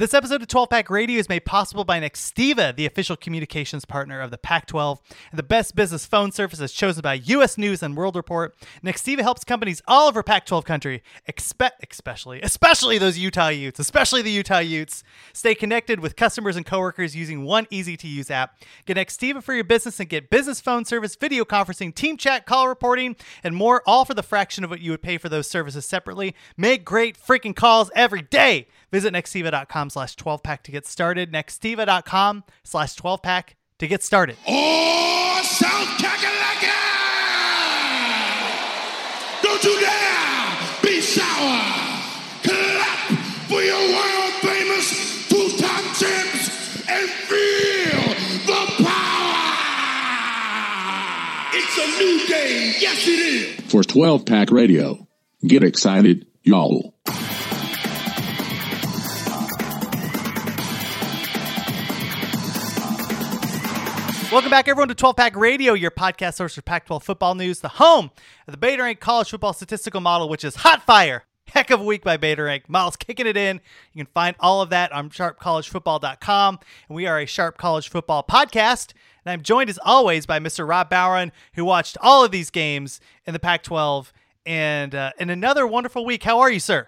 This episode of 12 Pack Radio is made possible by Nextiva, the official communications partner of the Pac 12 and the best business phone service as chosen by U.S. News and World Report. Nextiva helps companies all over Pac 12 country, expe- especially, especially those Utah Utes, especially the Utah Utes, stay connected with customers and coworkers using one easy to use app. Get Nextiva for your business and get business phone service, video conferencing, team chat, call reporting, and more, all for the fraction of what you would pay for those services separately. Make great freaking calls every day. Visit nextiva.com slash 12 pack to get started. Nextiva.com slash 12 pack to get started. Oh, South Kakalaka! Don't you dare be sour! Clap for your world famous two-time champs and feel the power! It's a new day, yes it is! for 12 Pack Radio. Get excited, y'all. Welcome back, everyone, to 12 Pack Radio, your podcast source for Pac 12 football news, the home of the Beta Rank College Football Statistical Model, which is hot fire. Heck of a week by Beta Rank. Models kicking it in. You can find all of that on sharpcollegefootball.com. And we are a Sharp College Football podcast. And I'm joined, as always, by Mr. Rob Bowron, who watched all of these games in the Pac 12. And uh, in another wonderful week. How are you, sir?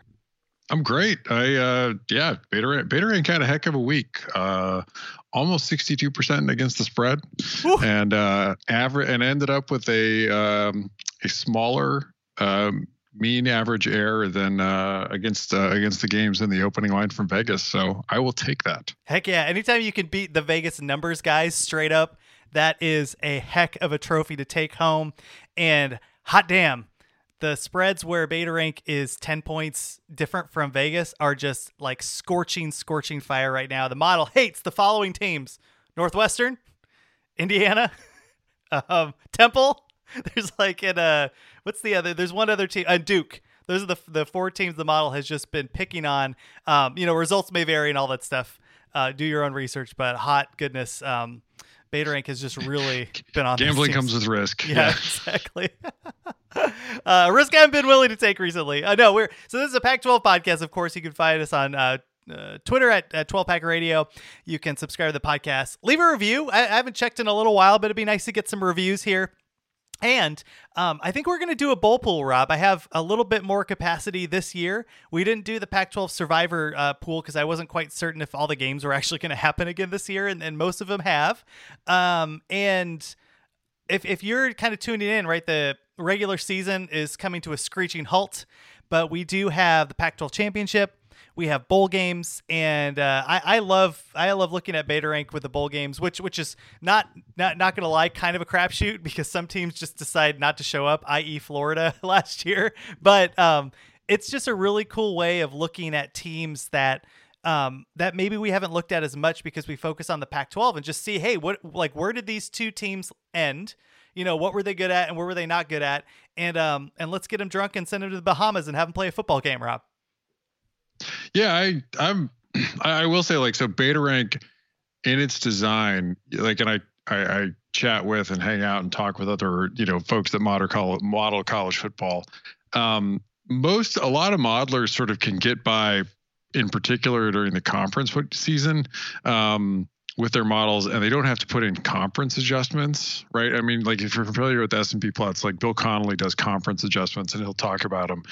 I'm great. I uh yeah, Ran, Beta had a heck of a week. Uh almost 62% against the spread Whew. and uh average and ended up with a um a smaller um mean average error than uh against uh, against the games in the opening line from Vegas. So I will take that. Heck yeah. Anytime you can beat the Vegas numbers guys straight up, that is a heck of a trophy to take home. And hot damn, the spreads where Beta Rank is 10 points different from Vegas are just like scorching, scorching fire right now. The model hates the following teams Northwestern, Indiana, um, Temple. There's like in a, what's the other? There's one other team, uh, Duke. Those are the, the four teams the model has just been picking on. Um, you know, results may vary and all that stuff. Uh, do your own research, but hot goodness, um, Beta Rank has just really been on. Gambling comes with risk. Yeah, exactly. uh, risk I haven't been willing to take recently. I know we're so this is a Pac-12 podcast. Of course, you can find us on uh, uh, Twitter at, at 12 Pack Radio. You can subscribe to the podcast. Leave a review. I, I haven't checked in a little while, but it'd be nice to get some reviews here. And um, I think we're going to do a bowl pool, Rob. I have a little bit more capacity this year. We didn't do the Pac 12 Survivor uh, pool because I wasn't quite certain if all the games were actually going to happen again this year, and, and most of them have. Um, and if, if you're kind of tuning in, right, the regular season is coming to a screeching halt, but we do have the Pac 12 Championship. We have bowl games, and uh, I, I love I love looking at Beta Rank with the bowl games, which which is not not not gonna lie, kind of a crapshoot because some teams just decide not to show up, i.e., Florida last year. But um, it's just a really cool way of looking at teams that um, that maybe we haven't looked at as much because we focus on the Pac-12 and just see, hey, what like where did these two teams end? You know, what were they good at and where were they not good at? And um, and let's get them drunk and send them to the Bahamas and have them play a football game, Rob. Yeah, I I'm I will say like so beta rank in its design, like and I I, I chat with and hang out and talk with other, you know, folks that model college model college football. Um most a lot of modelers sort of can get by in particular during the conference season. Um with their models and they don't have to put in conference adjustments right i mean like if you're familiar with SP+ like bill connolly does conference adjustments and he'll talk about them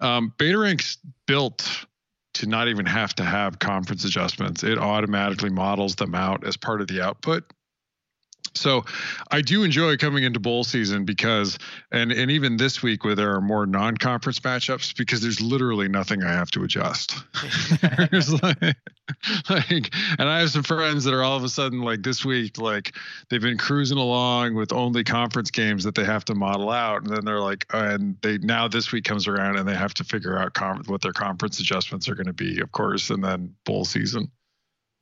um, beta rank's built to not even have to have conference adjustments. It automatically models them out as part of the output. So I do enjoy coming into bowl season because and and even this week where there are more non-conference matchups because there's literally nothing I have to adjust. Like, like and I have some friends that are all of a sudden like this week like they've been cruising along with only conference games that they have to model out and then they're like and they now this week comes around and they have to figure out con- what their conference adjustments are going to be of course and then bowl season.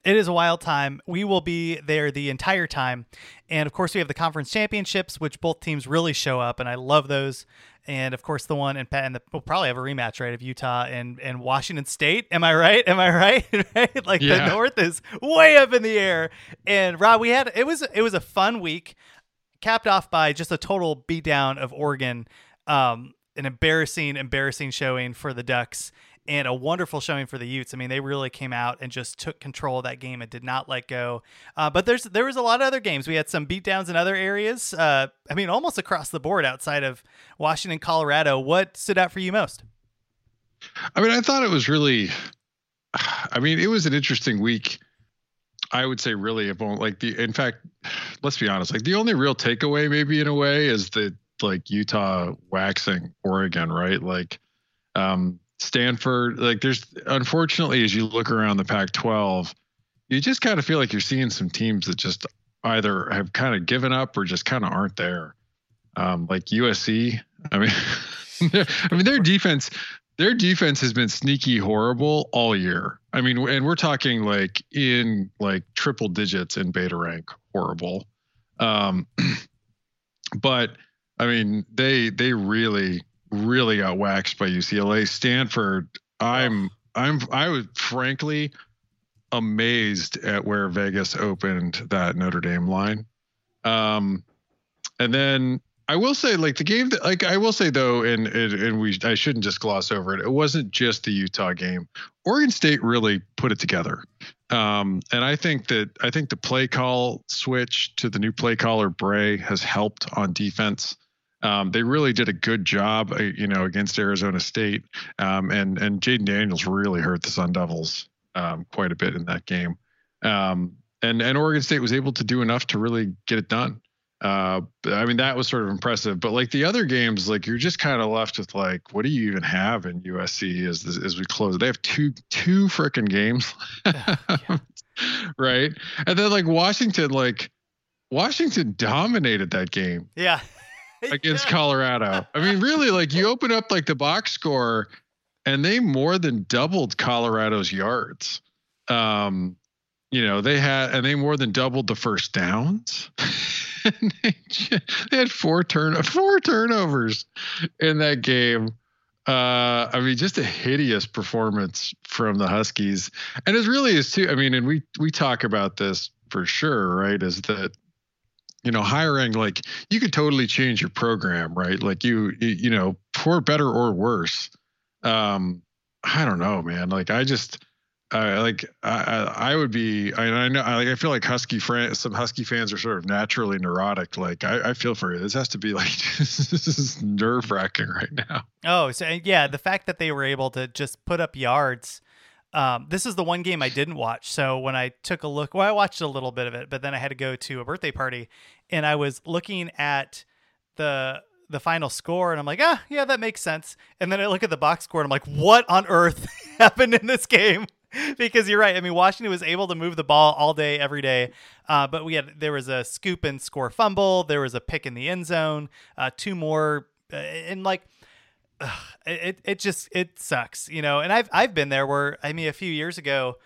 It is a wild time. We will be there the entire time. And of course, we have the conference championships, which both teams really show up, and I love those. And of course, the one and Pat and the, we'll probably have a rematch, right, of Utah and, and Washington State. Am I right? Am I right? right? Like Yeah. the North is way up in the air. And Rob, we had it was it was a fun week, capped off by just a total beatdown of Oregon. Um, an embarrassing, embarrassing showing for the Ducks and a wonderful showing for the Utes. I mean, they really came out and just took control of that game and did not let go. Uh, but there's there was a lot of other games. We had some beatdowns in other areas. Uh, I mean, almost across the board outside of Washington, Colorado. What stood out for you most? I mean, I thought it was really. I mean, it was an interesting week. I would say really if only like the in fact, let's be honest, like the only real takeaway maybe in a way is that like Utah waxing Oregon, right? Like um Stanford, like there's unfortunately as you look around the Pac-12, you just kind of feel like you're seeing some teams that just either have kind of given up or just kind of aren't there. Um like USC, I mean I mean their defense their defense has been sneaky horrible all year. I mean, and we're talking like in like triple digits in beta rank horrible. Um, but I mean, they they really really got waxed by UCLA. Stanford, I'm I'm I was frankly amazed at where Vegas opened that Notre Dame line. Um, and then I will say, like the game that, like I will say though, and, and and we I shouldn't just gloss over it. It wasn't just the Utah game. Oregon State really put it together, um, and I think that I think the play call switch to the new play caller Bray has helped on defense. Um, they really did a good job, uh, you know, against Arizona State, um, and and Jayden Daniels really hurt the Sun Devils um, quite a bit in that game. Um, and and Oregon State was able to do enough to really get it done. Uh i mean that was sort of impressive. But like the other games like you're just kind of left with like what do you even have in usc as as we close? They have two two freaking games right? And then like washington like washington dominated that game. Yeah. against colorado. I mean really like you open up like the box score and they more than doubled colorado's yards. Um you know they had and they more than doubled the first downs. And they, they had four turn four turnovers in that game. Uh i mean just a hideous performance from the huskies. And it really is too i mean and we we talk about this for sure right is that you know hiring like you could totally change your program right like you you, know for better or worse um i don't know man like i just uh, like I, I would be I, I know I, like I feel like Husky fan some Husky fans are sort of naturally neurotic. Like I, I feel for you. This has to be like this is nerve wracking right now. Oh, so yeah, the fact that they were able to just put up yards. Um, this is the one game I didn't watch. So when I took a look, well, I watched a little bit of it, but then I had to go to a birthday party, and I was looking at the the final score, and I'm like, ah, yeah, that makes sense. And then I look at the box score, and I'm like, what on earth happened in this game? because you're right. I mean, Washington was able to move the ball all day, every day. Uh, but we had there was a scoop and score fumble. There was a pick in the end zone. Uh, two more, uh, and like ugh, it it just it sucks, you know. And I've I've been there where I mean a few years ago,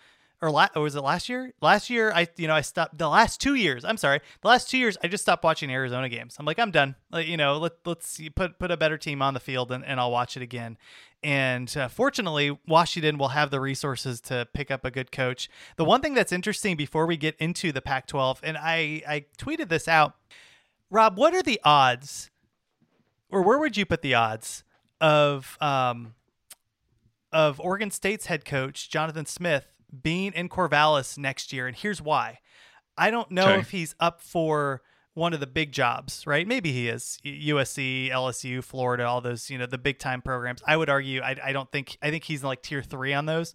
or, la- or was it last year? Last year I you know I stopped the last two years. I'm sorry, the last two years I just stopped watching Arizona games. I'm like I'm done. Like, you know, let let's put put a better team on the field and, and I'll watch it again. And uh, fortunately, Washington will have the resources to pick up a good coach. The one thing that's interesting before we get into the Pac-12, and I I tweeted this out, Rob, what are the odds, or where would you put the odds of um of Oregon State's head coach Jonathan Smith being in Corvallis next year? And here's why: I don't know Okay. if he's up for one of the big jobs, right? Maybe he is. USC, LSU, Florida, all those, you know, the big time programs. I would argue, I, I don't think, I think he's in like tier three on those.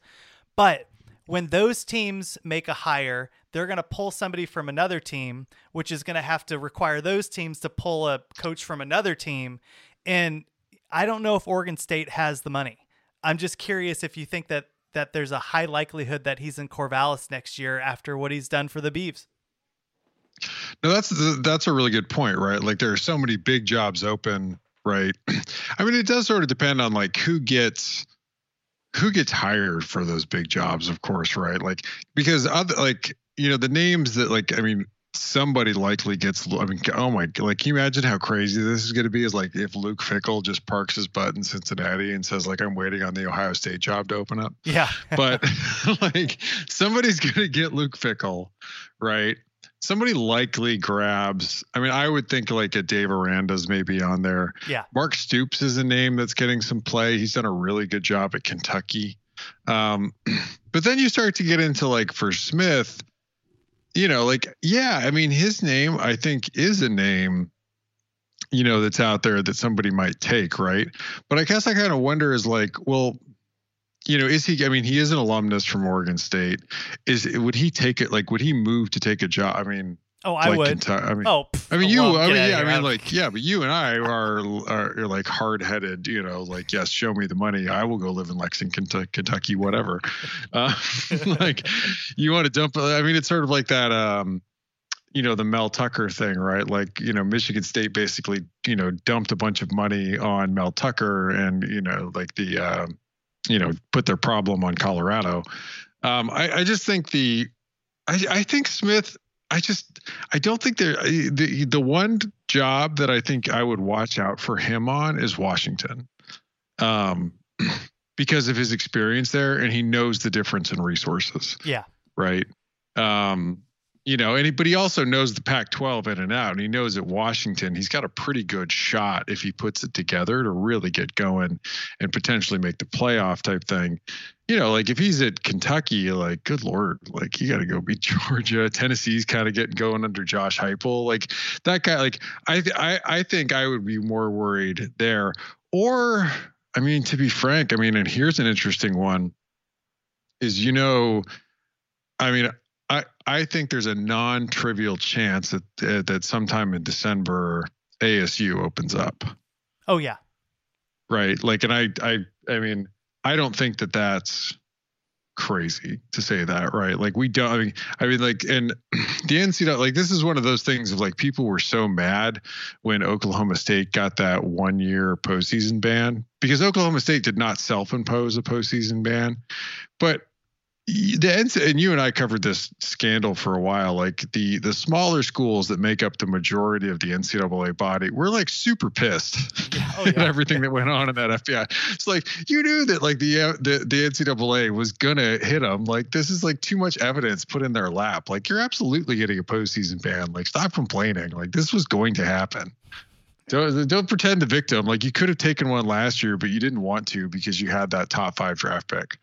But when those teams make a hire, they're going to pull somebody from another team, which is going to have to require those teams to pull a coach from another team. And I don't know if Oregon State has the money. I'm just curious if you think that that there's a high likelihood that he's in Corvallis next year after what he's done for the Beavs. No, that's that's a really good point, right? Like there are so many big jobs open, right? I mean, it does sort of depend on like who gets who gets hired for those big jobs, of course, right? Like because other like you know the names that like I mean somebody likely gets i mean oh my like can you imagine how crazy this is going to be? Is like if luke Fickell just parks his butt in cincinnati and says like i'm waiting on the ohio state job to open up. Yeah. but like somebody's going to get luke Fickell, right? Somebody likely grabs i mean i would think like a dave aranda's maybe on there. Yeah. mark stoops is a name that's getting some play. He's done a really good job at kentucky. Um, but then you start to get into like for smith you know, like, yeah, I mean, his name, I think, is a name, you know, that's out there that somebody might take, right? But I guess I kind of wonder is like, well, you know, is he, I mean, he is an alumnus from Oregon State. Is, would he take it, like, would he move to take a job? I mean, Oh, I like would. I mean, oh, pff, I mean, you. I mean, yeah. I mean, like, yeah. But you and I are, are, are like hard-headed. You know, like, yes, show me the money. I will go live in Lexington, Kentucky, Kentucky whatever. Uh, like, you want to dump? I mean, it's sort of like that. Um, you know, the Mel Tucker thing, right? Like, you know, Michigan State basically, you know, dumped a bunch of money on Mel Tucker, and you know, like the, um, you know, put their problem on Colorado. Um, I, I just think the, I, I think Smith. I just I don't think there the the one job that I think I would watch out for him on is Washington. Um because of his experience there and he knows the difference in resources, yeah. right? Um you know, and he, but he also knows the Pac-12 in and out, and he knows at Washington he's got a pretty good shot if he puts it together to really get going and potentially make the playoff type thing you know, like if he's at Kentucky, like good lord, like you got to go beat Georgia. Tennessee's kind of getting going under Josh Heupel, like that guy. Like I, th- I, I think I would be more worried there. Or, I mean, to be frank, I mean, and here's an interesting one: is you know, I mean, I, I think there's a non-trivial chance that uh, that sometime in December ASU opens up. Oh, yeah. right? Like and i i i mean i don't think that that's crazy to say that right? Like we don't i mean i mean like and the ncaa like this is one of those things of like people were so mad when oklahoma state got that one year postseason ban because oklahoma state did not self-impose a postseason ban. But the and you and I covered this scandal for a while. Like the the smaller schools that make up the majority of the NCAA body, were like super pissed Oh, at yeah. everything that went on in that FBI. It's like you knew that like the the the NCAA was gonna hit them. Like this is like too much evidence put in their lap. Like you're absolutely getting a postseason ban. Like stop complaining. Like this was going to happen. Don't, don't pretend the victim. Like you could have taken one last year, but you didn't want to because you had that top five draft pick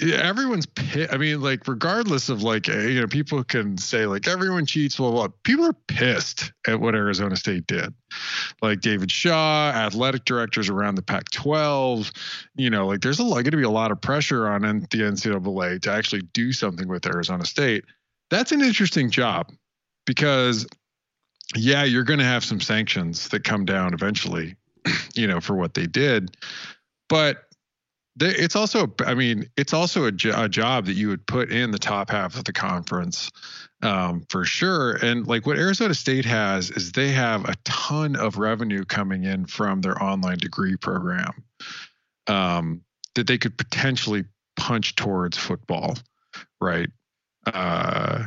yeah, everyone's pi- I mean, like, regardless of like, eh, you know, people can say like everyone cheats, blah, blah. People are pissed at what Arizona State did. Like David Shaw, athletic directors around the Pac-12. You know, like there's going to be a lot of pressure on the NCAA to actually do something with Arizona State. That's an interesting job because, yeah, you're going to have some sanctions that come down eventually. You know, for what they did, but it's also i mean it's also a, jo- a job that you would put in the top half of the conference um, for sure. And like what arizona state has is they have a ton of revenue coming in from their online degree program um, that they could potentially punch towards football right? Uh,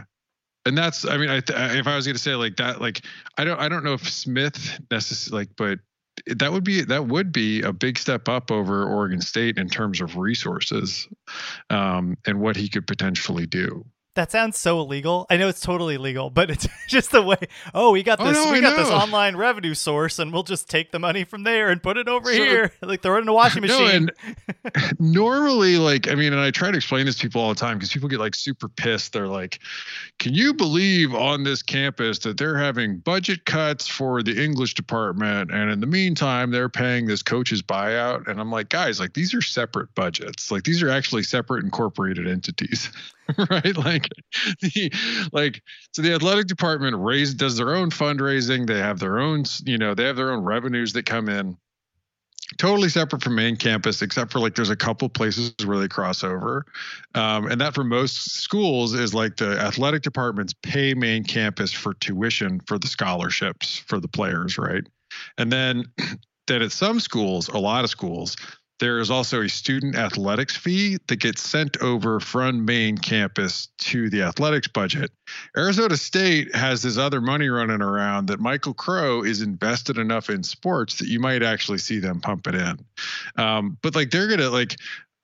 and that's i mean I th- if i was going to say like that like i don't i don't know if smith necessarily like but that would be that would be a big step up over Oregon State in terms of resources um, and what he could potentially do. That sounds so illegal. I know it's totally legal, but it's just the way. Oh, we got Oh, this. no, we I got this online revenue source, and we'll just take the money from there and put it over So- here, like throw it in a washing No, machine. and normally, like, I mean, and I try to explain this to people all the time because people get like super pissed. They're like, "Can you believe on this campus that they're having budget cuts for the English department, and in the meantime, they're paying this coach's buyout?" And I'm like, guys, like these are separate budgets. Like these are actually separate incorporated entities. right? Like the like so the athletic department raise does their own fundraising. They have their own you know they have their own revenues that come in. Totally separate from main campus except for like there's a couple places where they cross over. Um, and that for most schools is like the athletic departments pay main campus for tuition for the scholarships for the players right? And then then at some schools a lot of schools there is also a student athletics fee that gets sent over from main campus to the athletics budget. Arizona State has this other money running around that Michael Crow is invested enough in sports that you might actually see them pump it in. Um, but like they're gonna like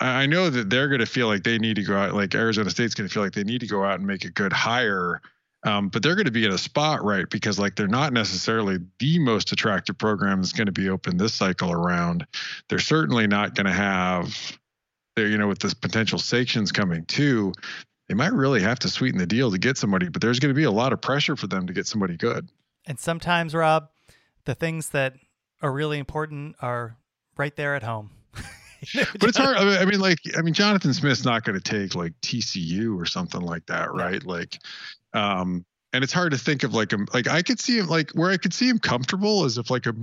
I know that they're to feel like they need to go out, like Arizona State's to feel like they need to go out and make a good hire. Um, but they're going to be in a spot, right? Because like they're not necessarily the most attractive program that's going to be open this cycle around. They're certainly not going to have, there, you know, with this potential sanctions coming too, they might really have to sweeten the deal to get somebody. But there's going to be a lot of pressure for them to get somebody good. And sometimes, Rob, the things that are really important are right there at home. but it's hard. I mean, I mean, like, I mean, Jonathan Smith's not going to take like TCU or something like that, right? Like, um, and it's hard to think of like him. Like, I could see him like where I could see him comfortable is if like a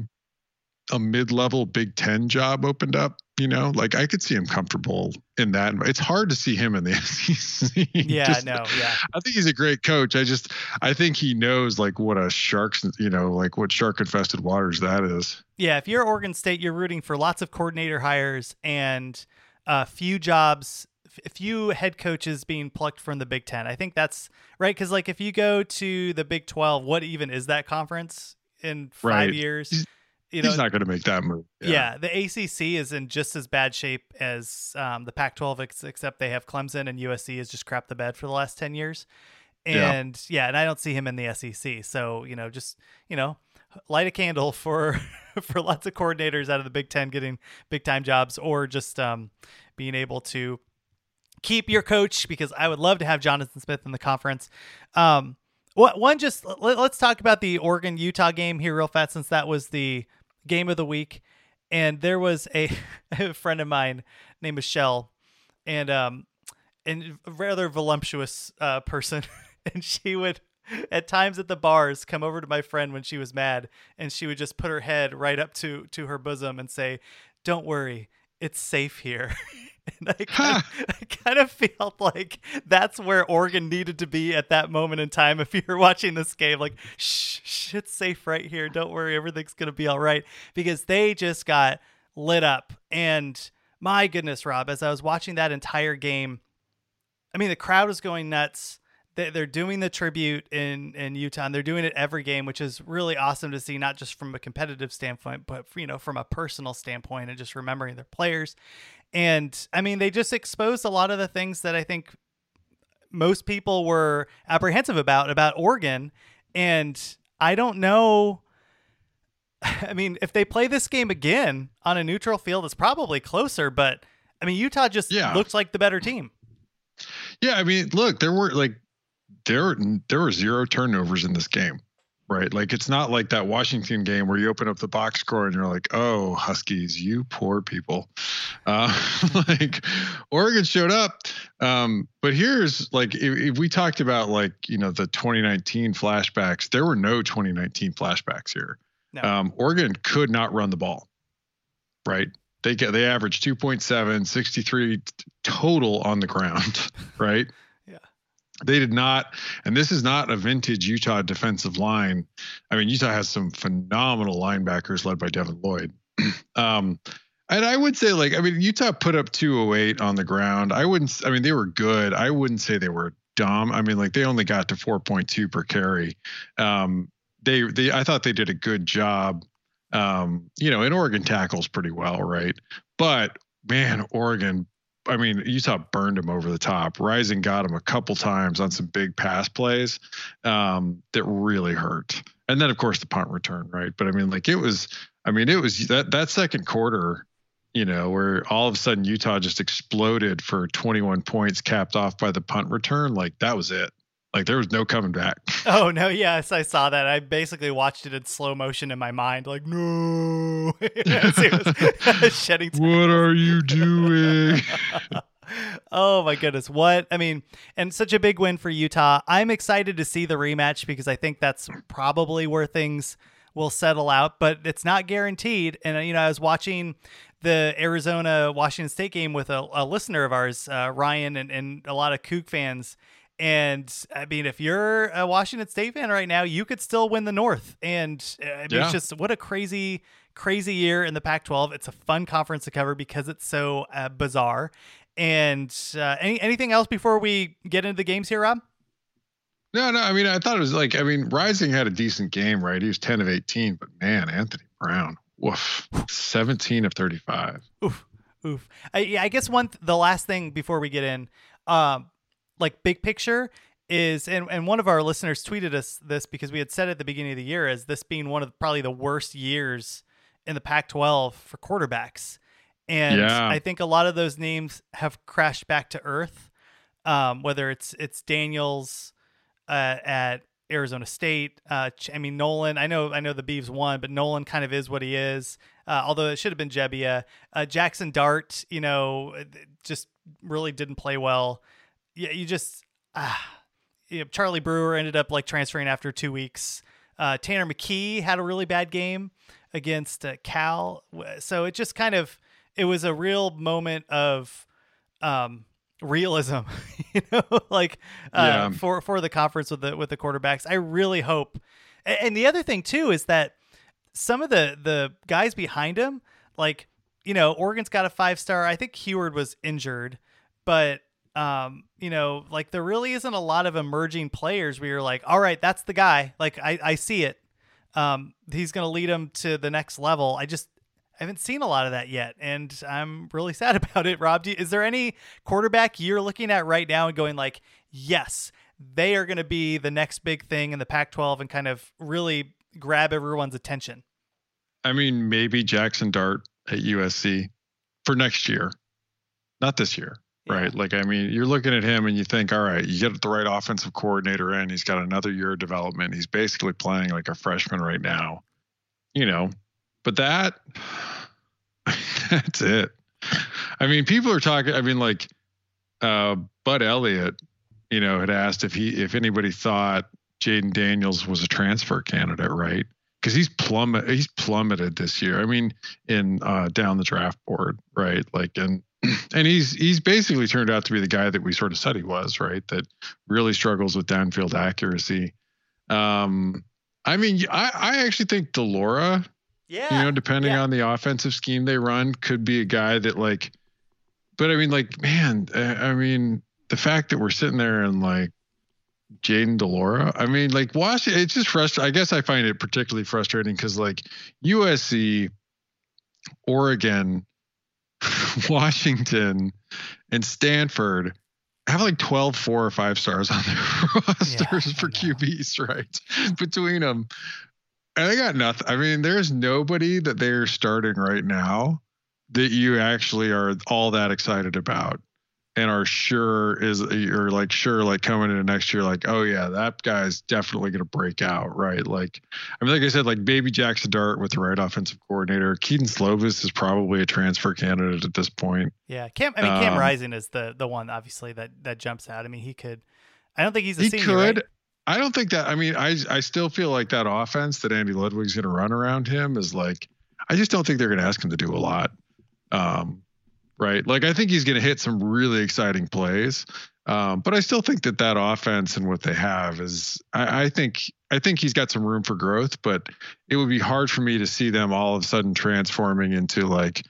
a mid-level Big Ten job opened up. You know, like I could see him comfortable in that. It's hard to see him in the SEC. Yeah, just, no, yeah. I think he's a great coach. I just, I think he knows like what a sharks, you know, like what shark-infested waters that is. Yeah, if you're Oregon State, you're rooting for lots of coordinator hires and a few jobs, few head coaches being plucked from the Big Ten. I think that's right because like if you go to the Big Twelve, what even is that conference in five Right. years? He's- you know, he's not going to make that move. yeah. the ACC is in just as bad shape as um, the Pac-12, ex- except they have Clemson and USC has just crapped the bed for the last ten years. Yeah. And yeah, and I don't see him in the SEC. So you know, just you know, light a candle for for lots of coordinators out of the Big Ten getting big time jobs, or just um, being able to keep your coach because I would love to have Jonathan Smith in the conference. Um, one just let, us talk about the Oregon Utah game here real fast since that was the game of the week, and there was a, a friend of mine named Michelle, and um, and a rather voluptuous uh, person, and she would at times at the bars come over to my friend when she was mad, and she would just put her head right up to to her bosom and say, "Don't worry, it's safe here." And I kind, of, I kind of felt like that's where Oregon needed to be at that moment in time. If you're watching this game, like, shh, shh, it's safe right here. Don't worry, everything's going to be all right. Because they just got lit up. And my goodness, Rob, as I was watching that entire game, I mean, the crowd was going nuts. They- They're doing the tribute in, in Utah, and they're doing it every game, which is really awesome to see, not just from a competitive standpoint, but you know, from a personal standpoint, and just remembering their players. And I mean, they just exposed a lot of the things that I think most people were apprehensive about about Oregon. And I don't know. I mean, if they play this game again on a neutral field, it's probably closer. But I mean, Utah just Yeah. looks like the better team. Yeah, I mean, look, there were like there there were zero turnovers in this game, right? Like it's not like that Washington game where you open up the box score and you're like, "Oh, Huskies, you poor people." Uh, like Oregon showed up, um, but here's like if, if we talked about like you know the 2019 flashbacks, there were no 2019 flashbacks here. No. Um, Oregon could not run the ball, right? They get they averaged 2.7, 63 total on the ground, right? They did not, and this is not a vintage Utah defensive line. I mean, Utah has some phenomenal linebackers led by Devin Lloyd. um, and I would say, like, I mean, Utah put up 208 on the ground. I wouldn't, I mean, they were good. I wouldn't say they were dumb. I mean, like, they only got to 4.2 per carry. Um, they, they, I thought they did a good job. Um, you know, and Oregon tackles pretty well, right? But man, Oregon, I mean, Utah burned him over the top. Rising got him a couple times on some big pass plays um, that really hurt. And then, of course, the punt return, right? But I mean, like it was, I mean, it was that that second quarter, you know, where all of a sudden Utah just exploded for 21 points, capped off by the punt return. Like that was it. Like there was no coming back. Oh no, yes, I saw that. I basically watched it in slow motion in my mind, like no, shedding. what are you doing? oh my goodness, what I mean, and such a big win for Utah. I'm excited to see the rematch because I think that's probably where things will settle out, but it's not guaranteed. And you know, I was watching the Arizona Washington State game with a, a listener of ours, uh, Ryan, and, and a lot of Coug fans. And I mean, if you're a Washington State fan right now, you could still win the North. And uh, I mean, Yeah. it's just what a crazy, crazy year in the Pac-12. It's a fun conference to cover because it's so uh, bizarre. And uh, any anything else before we get into the games here, Rob? No, no. I mean, I thought it was like, I mean, Rising had a decent game, right? He was 10 of 18, but man, Anthony Brown, woof, 17 of 35. Oof, oof. I, I guess one, the last thing before we get in, um, like big picture is, and, and one of our listeners tweeted us this because we had said at the beginning of the year as this being one of the, probably the worst years in the Pac 12 for quarterbacks. And Yeah. I think a lot of those names have crashed back to earth. Um, whether it's it's Daniels uh, at Arizona State. Uh, I mean Nolan. I know I know the Beavs won, but Nolan kind of is what he is. Uh, although it should have been Gebbia. Uh, Jackson Dart, you know, just really didn't play well. Yeah, you just ah, you know, Charlie Brewer ended up like transferring after two weeks. Uh, Tanner McKee had a really bad game against uh, Cal, so it just kind of it was a real moment of um, realism, you know, like uh, Yeah. for for the conference with the with the quarterbacks. I really hope. a- And the other thing too is that some of the the guys behind him, like you know, Oregon's got a five star. I think Huard was injured, but um, you know, like there really isn't a lot of emerging players where you're like, all right, that's the guy. Like I I see it. Um, he's gonna lead them to the next level. I just I haven't seen a lot of that yet, and I'm really sad about it. Rob, do, is there any quarterback you're looking at right now and going like, yes, they are going to be the next big thing in the Pac-12 and kind of really grab everyone's attention? I mean, maybe Jackson Dart at USC for next year, not this year, right? Like, I mean, you're looking at him and you think, all right, you get the right offensive coordinator in. He's got another year of development. He's basically playing like a freshman right now, you know. But that, that's it. I mean, people are talking. I mean, like, uh, Bud Elliott, you know, had asked if he, if anybody thought Jayden Daniels was a transfer candidate, right? Because he's plummet, he's plummeted this year. I mean, in uh, down the draft board, right? Like, and and he's he's basically turned out to be the guy that we sort of said he was, right? That really struggles with downfield accuracy. Um, I mean, I I actually think de Laura, Yeah. you know, depending yeah. on the offensive scheme they run, could be a guy that like. But I mean, like, man, I mean, the fact that we're sitting there and like Jayden de Laura, I mean, like, Washington, it's just frustrating. I guess I find it particularly frustrating because like USC, Oregon, Washington, and Stanford have like 12 four or five stars on their rosters for QBs, right? Between them. And they got nothing. I mean, there's nobody that they're starting right now that you actually are all that excited about and are sure is you're like sure like coming into next year like oh yeah that guy's definitely going to break out right like i mean like i said like baby jackson dart with the right offensive coordinator kedon slovis is probably a transfer candidate at this point Yeah, Cam. I mean, Cam Um, Rising is the the one obviously that that jumps out. I mean, he could. I don't think he's a he senior. could right? i don't think that i mean i i still feel like that offense that andy ludwig's going to run around him is like i just don't think they're going to ask him to do a lot um right like i think he's going to hit some really exciting plays um but i still think that that offense and what they have is i i think i think he's got some room for growth but it would be hard for me to see them all of a sudden transforming into like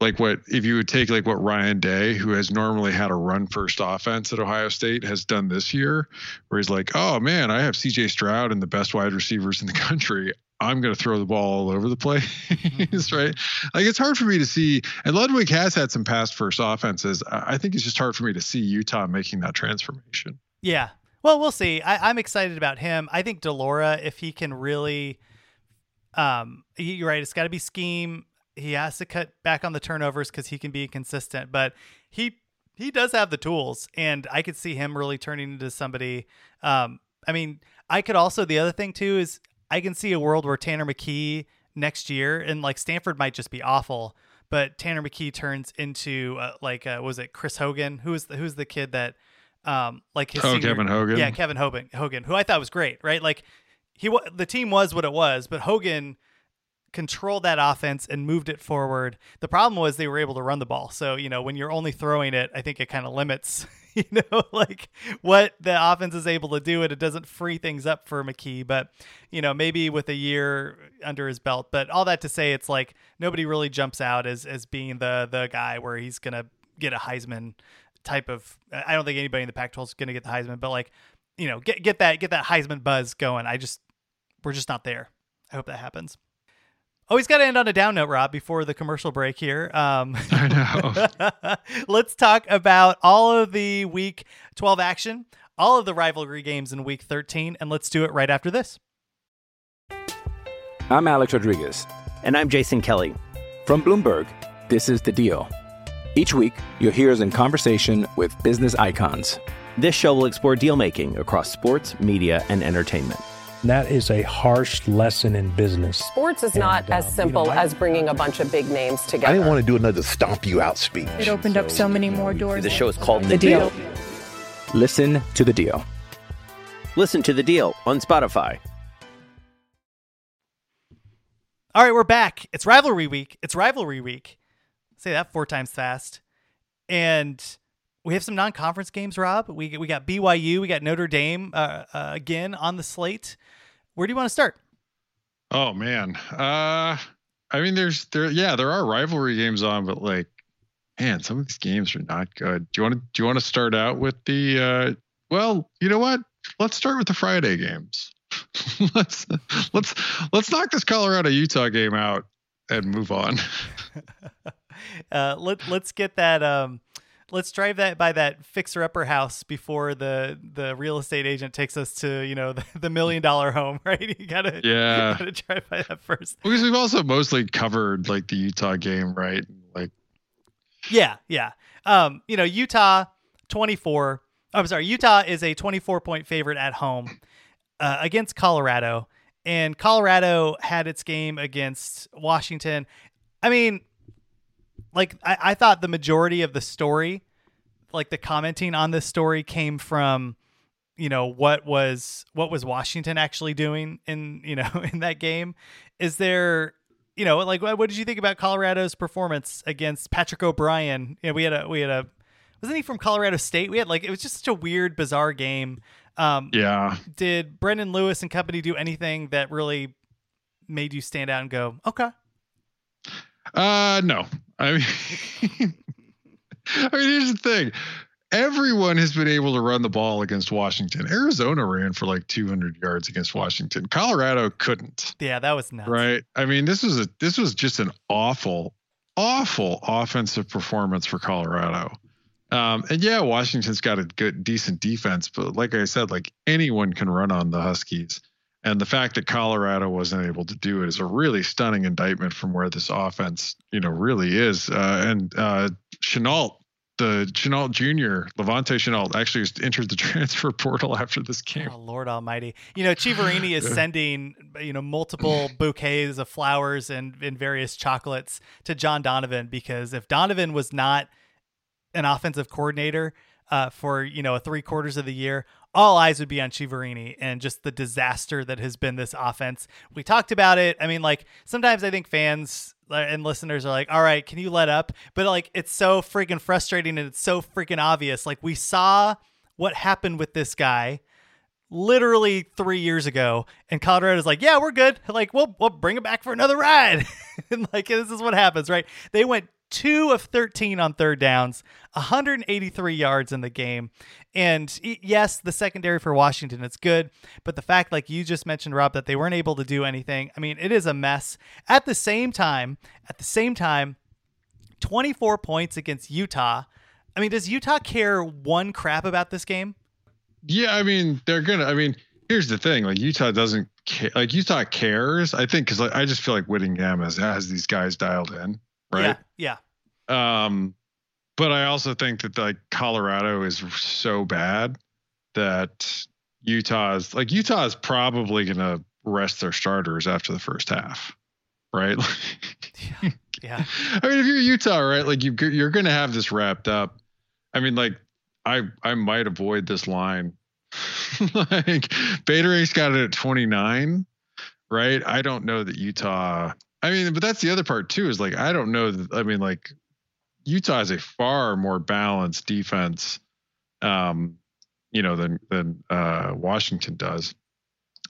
like what if you would take like what Ryan Day, who has normally had a run first offense at Ohio State, has done this year, where he's like, oh man, I have CJ Stroud and the best wide receivers in the country. I'm going to throw the ball all over the place, right? Like it's hard for me to see. And Ludwig has had some past first offenses. I think it's just hard for me to see Utah making that transformation. Yeah. Well, we'll see. I, I'm excited about him. I think de Laura, if he can really, um, you're right. It's got to be scheme. He has to cut back on the turnovers because he can be consistent. But he he does have the tools, and I could see him really turning into somebody. Um, I mean, I could also the other thing too is I can see a world where Tanner McKee next year, and like Stanford might just be awful, but Tanner McKee turns into uh, like uh, was it Chris Hogan? Who is the, who's the kid that um like his Oh, senior- Kevin Hogan? Yeah, Kevin Hogan, Hogan, who I thought was great, right? Like he the team was what it was, but Hogan controlled that offense and moved it forward. The problem was they were able to run the ball. So, you know, when you're only throwing it, I think it kind of limits, you know, like what the offense is able to do, and it doesn't free things up for McKee. But you know, maybe with a year under his belt. But all that to say, it's like nobody really jumps out as as being the the guy where he's gonna get a Heisman type of. I don't think anybody in the Pac-12 is gonna get the Heisman, but like you know, get get that get that Heisman buzz going. I just we're just not there. I hope that happens. Oh, he's got to end on a down note, Rob, before the commercial break here. Um, I know. let's talk about all of the week 12 action, all of the rivalry games in week 13, and let's do it right after this. I'm Alex Rodriguez. And I'm Jason Kelly. From Bloomberg, this is The Deal. Each week, you'll hear us in conversation with business icons. This show will explore deal making across sports, media, and entertainment. That is a harsh lesson in business. Sports is not And, as simple you know, I- as bringing a bunch of big names together. I didn't want to do another stomp you out speech. It opened up so many more doors. The show is called The Deal. Listen to the deal. Listen to the deal on Spotify. All right, we're back. It's rivalry week. It's rivalry week. Say that four times fast. And we have some non-conference games, Rob. We we got BYU, we got Notre Dame uh, uh, again on the slate. Where do you want to start? Oh man. Uh I mean there's there yeah, there are rivalry games on, but like man, some of these games are not good. Do you want to do you want to start out with the uh well, you know what? Let's start with the Friday games. let's let's let's knock this Colorado Utah game out and move on. uh, let let's get that. Um, let's drive that by that fixer upper house before the the real estate agent takes us to you know the, the million dollar home. Right? You gotta Yeah. You gotta drive by that first. Because we've also mostly covered like the Utah game, right? Like Yeah, yeah. Um, you know, Utah 24. I'm sorry, Utah is a 24 point favorite at home uh, against Colorado, and Colorado had its game against Washington. I mean, like I, I thought the majority of the story, like the commenting on this story, came from you know what was what was Washington actually doing in you know in that game. Is there you know like what did you think about Colorado's performance against Patrick O'Brien? You know, we had a we had a wasn't he from Colorado State? We had like it was just such a weird, bizarre game. Um, yeah. did Brendan Lewis and company do anything that really made you stand out and go, okay? Uh no. I mean I mean here's the thing. Everyone has been able to run the ball against Washington. Arizona ran for like 200 yards against Washington. Colorado couldn't. Yeah, that was nuts. Right? I mean, this was a this was just an awful awful offensive performance for Colorado. Um, and yeah, Washington's got a good, decent defense, but like I said, like anyone can run on the Huskies. And the fact that Colorado wasn't able to do it is a really stunning indictment from where this offense, you know, really is. Uh, and uh, Shenault, the Shenault Jr., La'Vontae Shenault, actually just entered the transfer portal after this game. Oh Lord Almighty! You know, Chiaverini is sending you know multiple bouquets of flowers and, and various chocolates to John Donovan because if Donovan was not an offensive coordinator uh, for you know three quarters of the year, all eyes would be on Chiaverini and just the disaster that has been this offense. We talked about it. I mean, like sometimes I think fans uh, and listeners are like, "All right, can you let up?" But like, it's so freaking frustrating and it's so freaking obvious. Like we saw what happened with this guy literally three years ago, and Colorado's like, "Yeah, we're good. Like, we'll we'll bring him back for another ride." and like, this is what happens, right? They went two of 13 on third downs, 183 yards in the game. And yes, the secondary for Washington is good, but the fact, like you just mentioned, Rob, that they weren't able to do anything, I mean, it is a mess. At the same time, at the same time, 24 points against Utah. I mean, does Utah care one crap about this game? Yeah, I mean, they're gonna. I mean, here's the thing: like Utah doesn't care. Like Utah cares, I think, because like, I just feel like Whittingham has has these guys dialed in, right? Yeah. Yeah. Um, but I also think that like Colorado is so bad that Utah is like Utah is probably gonna rest their starters after the first half, right? Yeah. yeah. I mean, if you're Utah, right, like you you're gonna have this wrapped up. I mean, like I I might avoid this line. like Beta Rank's got it at 29, right? I don't know that Utah. I mean, but that's the other part too. Is like I don't know. I mean, like Utah is a far more balanced defense um, you know, than than uh, Washington does.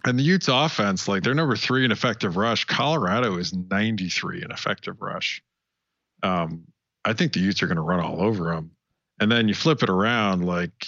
And the Utes offense, like they're number three in effective rush. Colorado is 93 in effective rush. Um, I think the Utes are going to run all over them. And then you flip it around, like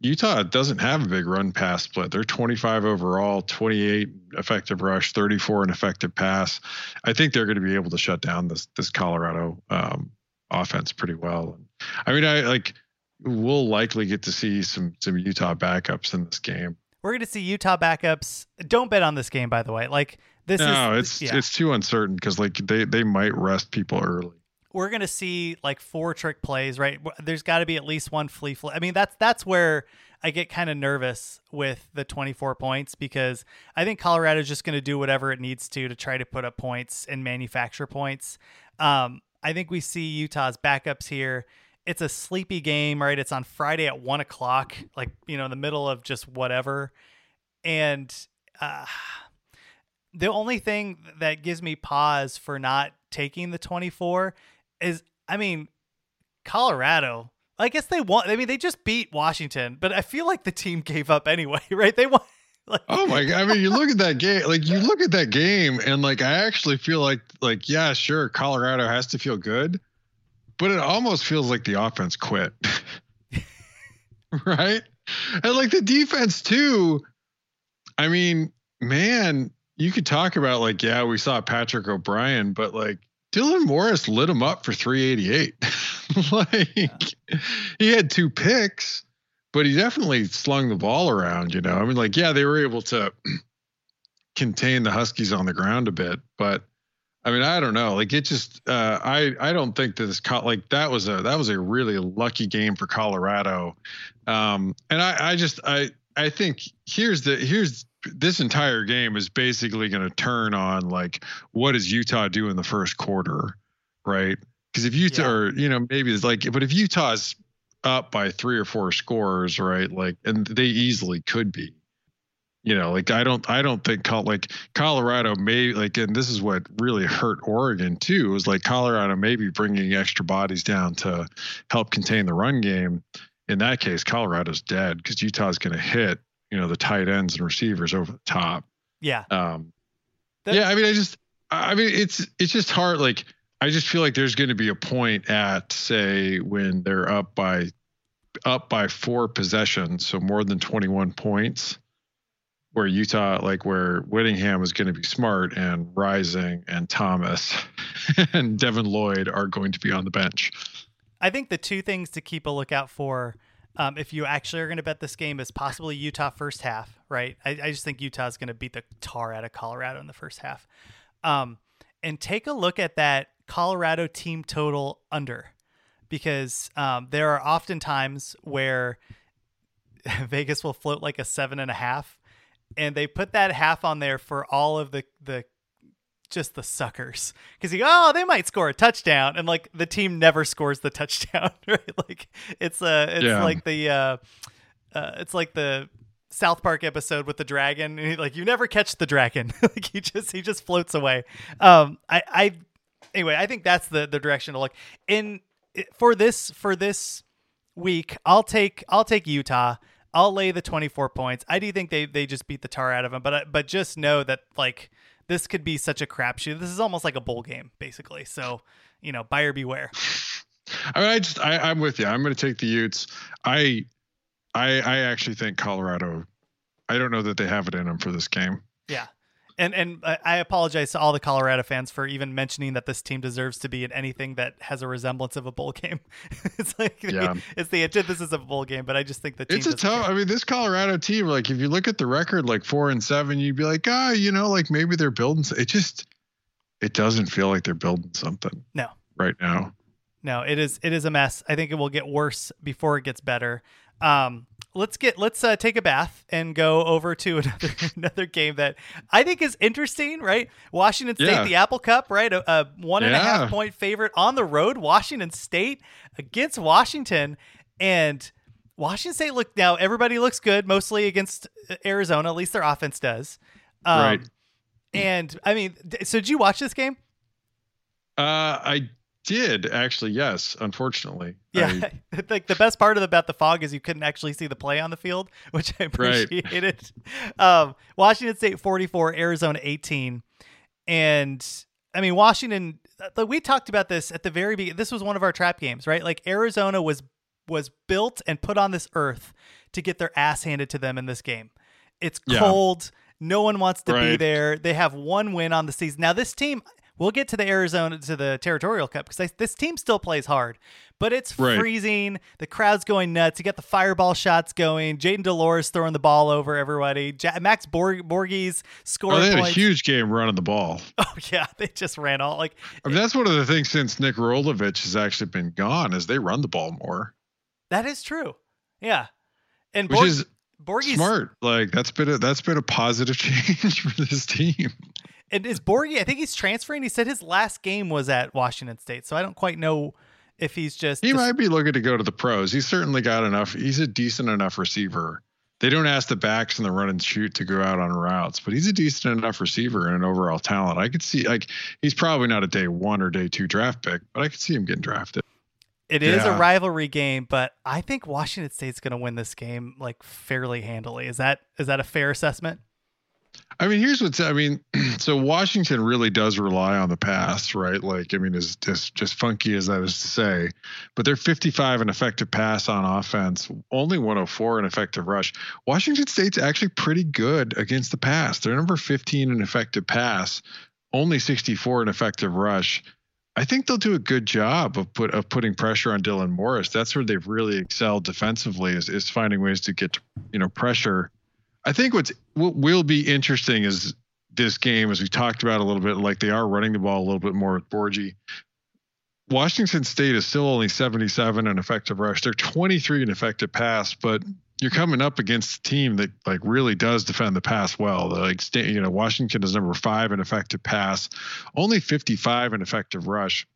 Utah doesn't have a big run pass split. They're 25 overall, 28 effective rush, 34 in effective pass. I think they're going to be able to shut down this this Colorado um, offense pretty well. I mean, I like we'll likely get to see some some Utah backups in this game. We're going to see Utah backups. Don't bet on this game, by the way. Like this no, is it's yeah. it's too uncertain because like they they might rest people early. We're gonna see like four trick plays, right? There's got to be at least one flea flip. I mean, that's that's where I get kind of nervous with the 24 points because I think Colorado's just gonna do whatever it needs to to try to put up points and manufacture points. Um, I think we see Utah's backups here. It's a sleepy game, right? It's on Friday at one o'clock, like you know, in the middle of just whatever, and. Uh, the only thing that gives me pause for not taking the 24 is I mean Colorado I guess they won I mean they just beat Washington but I feel like the team gave up anyway right they won like, oh my god! I mean, you look at that game, like you look at that game, and like I actually feel like, like yeah, sure, Colorado has to feel good, but it almost feels like the offense quit, right? And like the defense too. I mean, man, you could talk about like, yeah, we saw Patrick O'Brien, but like Dylan Morris lit him up for 388. like he had two picks, but he definitely slung the ball around, you know. I mean, like, yeah, they were able to contain the Huskies on the ground a bit, but I mean, I don't know. Like it just uh I I don't think that this like that was a that was a really lucky game for Colorado. Um and I I just I I think here's the here's this entire game is basically going to turn on like what does Utah do in the first quarter, right? Because if Utah, Yeah. or you know, maybe it's like, but if Utah's up by three or four scores, right? Like, and they easily could be. You know, like I don't, I don't think like Colorado may like, and this is what really hurt Oregon too. Was like Colorado maybe bringing extra bodies down to help contain the run game. In that case, Colorado's dead because Utah's going to hit you know the tight ends and receivers over the top. yeah Um, yeah, I mean, I just, I mean, it's it's just hard. Like, I just feel like there's going to be a point at say when they're up by up by four possessions, so more than 21 points, where Utah, like where Whittingham is going to be smart and Rising and Thomas and Devin Lloyd are going to be on the bench. I think the two things to keep a lookout for, um, if you actually are going to bet this game, is possibly Utah first half. Right? I, I just think Utah is going to beat the tar out of Colorado in the first half. Um, and take a look at that Colorado team total under, because um, there are often times where Vegas will float like a seven and a half, and they put that half on there for all of the the just the suckers. Because you go, oh they might score a touchdown and like the team never scores the touchdown right? Like it's uh it's Yeah. like the uh, uh it's like the South Park episode with the dragon and he, like you never catch the dragon. Like he just he just floats away. Um I I anyway I think that's the the direction to look. In for this for this week I'll take I'll take Utah. I'll lay the 24 points. I do think they they just beat the tar out of them but I- but just know that like this could be such a crapshoot. This is almost like a bowl game, basically. So, you know, buyer beware. I mean, I just, I, I'm with you. I'm going to take the Utes. I, I, I actually think Colorado. I don't know that they have it in them for this game. Yeah. And and I apologize to all the Colorado fans for even mentioning that this team deserves to be in anything that has a resemblance of a bowl game. it's like the- Yeah. it's the antithesis of a bowl game, but I just think the team It's a tough. care. I mean, this Colorado team, like if you look at the record, like four and seven, you'd be like, ah, you know, like maybe they're building. It just, it doesn't feel like they're building something No. right now. No, it is it is a mess. I think it will get worse before it gets better. Um, let's get let's uh, take a bath and go over to another another game that I think is interesting. Right, Washington State, Yeah. the Apple Cup, right? A, a one and a half Yeah. point favorite on the road. Washington State against Washington, and Washington State look now. Everybody looks good, mostly against uh, Arizona. At least their offense does. Um, Right. And I mean, so did you watch this game? Uh, I did actually. Yes, unfortunately. Yeah, I, like the best part about the fog is you couldn't actually see the play on the field, which I appreciated. Right. Um, Washington State 44, Arizona 18, and I mean Washington. Like we talked about this at the very beginning. This was one of our trap games, right? Like Arizona was was built and put on this earth to get their ass handed to them in this game. It's Yeah. cold. No one wants to be there. They have one win on the season. Now this team, we'll get to the Arizona to the Territorial Cup because this team still plays hard, but it's Right. freezing. The crowd's going nuts. You got the fireball shots going. Jayden de Laura throwing the ball over everybody. Ja- Max Borg- Borghi oh, they had a huge game running the ball. oh yeah, they just ran all like I mean, that's one of the things since Nick Rolovich has actually been gone is they run the ball more, that is true. Yeah, and which is Borghi smart. Like that's been a that's been a positive change for this team. And is Borghi? I think he's transferring. He said his last game was at Washington State, so I don't quite know if he's just. He dis- might be looking to go to the pros. He's certainly got enough. He's a decent enough receiver. They don't ask the backs in the run and shoot to go out on routes, but he's a decent enough receiver and an overall talent. I could see like he's probably not a day one or day two draft pick, but I could see him getting drafted. It is a rivalry game, but I think Washington State's going to win this game like fairly handily. Is that is that a fair assessment? I mean, here's what's I mean, so Washington really does rely on the pass, right? Like, I mean, as just just funky as that is to say, but they're 55 in effective pass on offense, only 104 in effective rush. Washington State's actually pretty good against the pass. They're number 15 in effective pass, only 64 in effective rush. I think they'll do a good job of put of putting pressure on Dylan Morris. That's where they've really excelled defensively is is finding ways to get you know pressure. I think what's what will be interesting is this game, as we talked about a little bit, like they are running the ball a little bit more with Borghi. Washington State is still only 77 in effective rush. They're 23 in effective pass, but you're coming up against a team that like really does defend the pass well. They're like you know, Washington is number five in effective pass, only 55 in effective rush.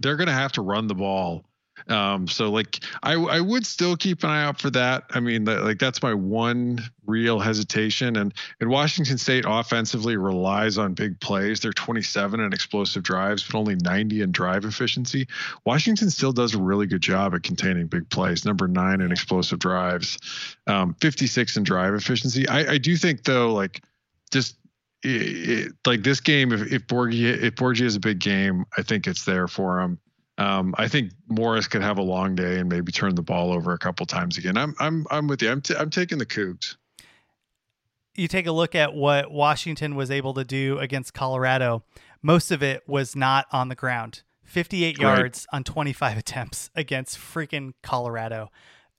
They're going to have to run the ball. Um, so like I I would still keep an eye out for that. I mean, that, like that's my one real hesitation. And and Washington State offensively relies on big plays. They're 27 in explosive drives, but only 90 in drive efficiency. Washington still does a really good job at containing big plays. Number nine in explosive drives, um, 56 in drive efficiency. I I do think though, like just it, it, like this game, if if Borghi if Borghi has a big game, I think it's there for him. Um, I think Morris could have a long day and maybe turn the ball over a couple times again. I'm I'm I'm with you. I'm t- I'm taking the Cougs. You take a look at what Washington was able to do against Colorado. Most of it was not on the ground. 58 Right. yards on 25 attempts against freaking Colorado.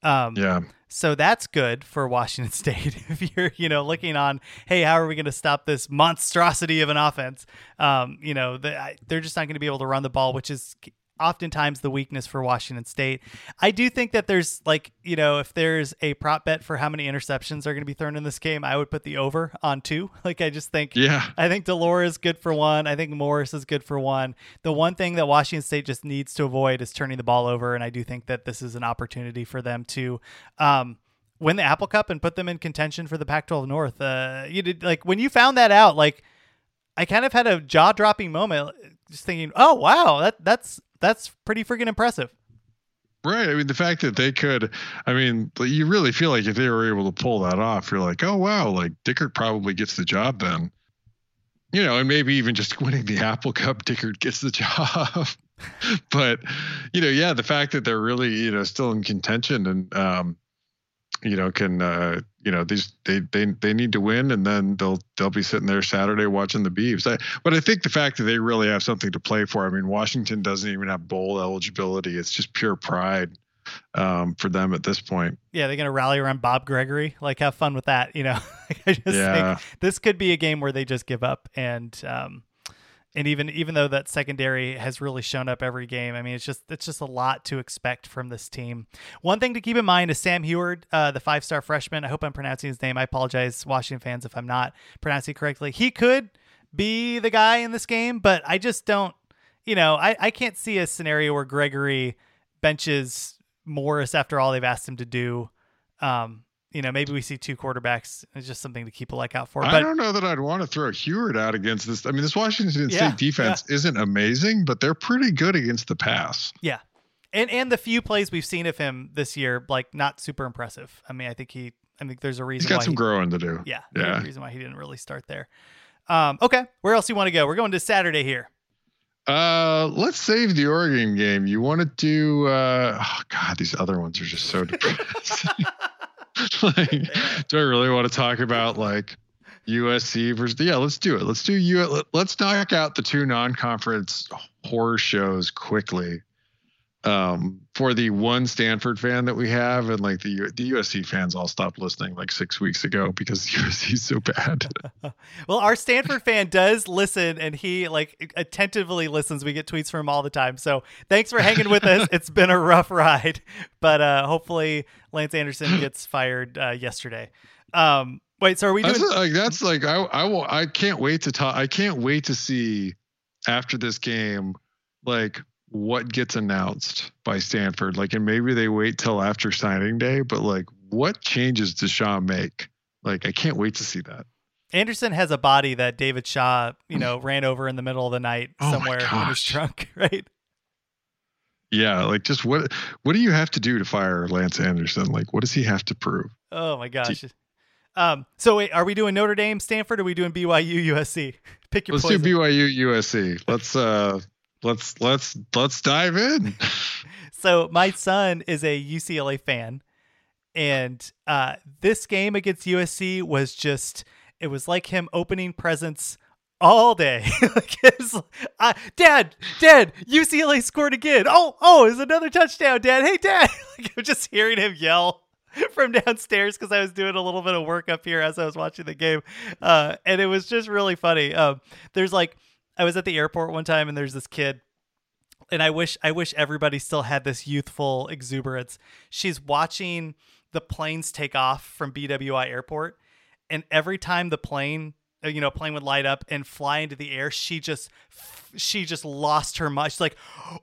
Um, Yeah. So that's good for Washington State. if you're, you know, looking on, hey, how are we going to stop this monstrosity of an offense? Um, you know, the, I- they're just not going to be able to run the ball, which is oftentimes the weakness for Washington State. I do think that there's like, you know, if there's a prop bet for how many interceptions are going to be thrown in this game, I would put the over on two. Like, I just think, Yeah. I think de Laura is good for one. I think Morris is good for one. The one thing that Washington State just needs to avoid is turning the ball over, and I do think that this is an opportunity for them to um, win the Apple Cup and put them in contention for the Pac-12 North. Uh, you did like when you found that out, like I kind of had a jaw-dropping moment, just thinking, "Oh wow, that that's that's pretty freaking impressive." Right. I mean, the fact that they could, I mean, you really feel like if they were able to pull that off, you're like, oh, wow, like Dickert probably gets the job then. You know, and maybe even just winning the Apple Cup, Dickert gets the job. but, you know, yeah, the fact that they're really, you know, still in contention and, um, you know, can, uh, you know, these, they, they, they need to win and then they'll, they'll be sitting there Saturday watching the Beavs. I, but I think the fact that they really have something to play for, I mean, Washington doesn't even have bowl eligibility. It's just pure pride um, for them at this point. Yeah, they're gonna rally around Bob Gregory. Like, have fun with that. You know, I just Yeah. think this could be a game where they just give up, and um, and even even though that secondary has really shown up every game, I mean, it's just it's just a lot to expect from this team. One thing to keep in mind is Sam Huard, uh, the five star freshman. I hope I'm pronouncing his name. I apologize, Washington fans, if I'm not pronouncing it correctly. He could be the guy in this game, but I just don't. You know, I I can't see a scenario where Gregory benches Morris after all they've asked him to do. Um, you know, maybe we see two quarterbacks. It's just something to keep a lookout for. I But don't know that I'd want to throw Huard out against this. I mean, this Washington Yeah, State defense isn't amazing, but they're pretty good against the pass. yeah, and and the few plays we've seen of him this year, like not super impressive. I mean, I think he, I think there's a reason He's got why some he- growing to do. Yeah, Yeah. reason why he didn't really start there. Um, okay, where else do you want to go? We're going to Saturday here. Uh, let's save the Oregon game. You want to do? Uh, oh God, these other ones are just so depressing. like, do I really want to talk about like USC versus? Yeah, let's do it. Let's do you. let- Let's knock out the two non-conference horror shows quickly. Um, for the one Stanford fan that we have, and like the U- the USC fans all stopped listening like six weeks ago because USC is so bad. Well, our Stanford fan does listen, and he like attentively listens. We get tweets from him all the time. So thanks for hanging with us. It's been a rough ride, but uh, hopefully Lance Anderson gets fired uh, yesterday. Um, wait, so are we doing? That's like that's like I I will I can't wait to talk. I can't wait to see after this game like what gets announced by Stanford. Like, and maybe they wait till after signing day. But like, what changes does Sean make? Like, I can't wait to see that. Anderson has a body that David Shaw, you know, ran over in the middle of the night Oh somewhere in his trunk, right? Yeah, like just what what do you have to do to fire Lance Anderson? Like, what does he have to prove? Oh my gosh. Um, so wait, are we doing Notre Dame, Stanford, or are we doing BYU, USC? Pick your Let's poison. do BYU USC. Let's uh let's let's let's dive in. So my son is a UCLA fan, and uh, this game against USC was just it was like him opening presents all day. like was, uh, Dad, Dad, UCLA scored again. Oh, oh, it's another touchdown, Dad. Hey, Dad. like, I'm just hearing him yell. From downstairs because I was doing a little bit of work up here as I was watching the game, uh, and it was just really funny. Um, there's like, I was at the airport one time, and there's this kid and I wish I wish everybody still had this youthful exuberance. She's watching the planes take off from BWI Airport, and every time the plane, uh, you know, plane would light up and fly into the air, she just she just lost her mind. She's like,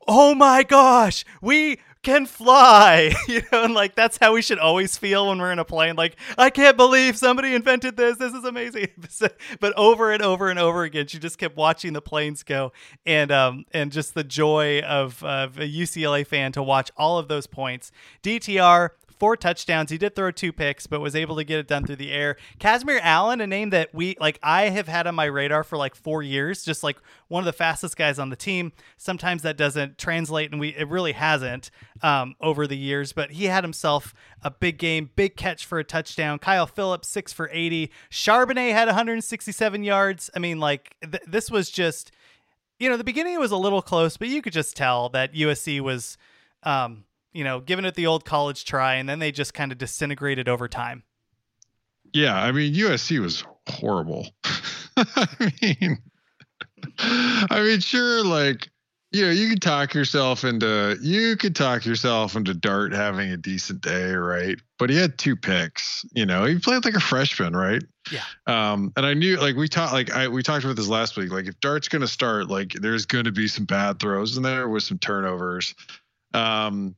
"Oh my gosh, we can fly!" you know, and like that's how we should always feel when we're in a plane. Like, I can't believe somebody invented this. This is amazing. but over and over and over again, she just kept watching the planes go, and um and just the joy of, of a UCLA fan to watch all of those points. DTR four touchdowns. He did throw two picks, but was able to get it done through the air. Kazmeir Allen, a name that we like, I have had on my radar for like four years, just like one of the fastest guys on the team. Sometimes that doesn't translate, and we it really hasn't um, over the years. But he had himself a big game, big catch for a touchdown. Kyle Phillips six for eighty. Charbonnet had 167 yards. I mean, like th- this was just. You know, the beginning was a little close, but you could just tell that USC was, um, you know, giving it the old college try, and then they just kind of disintegrated over time. Yeah, I mean USC was horrible. I mean, I mean, sure, like you know, you could talk yourself into you could talk yourself into Dart having a decent day, right? But he had two picks. You know, he played like a freshman, right? Yeah. Um, and I knew, like we talked, like I we talked about this last week. Like if Dart's going to start, like there's going to be some bad throws in there with some turnovers. Um,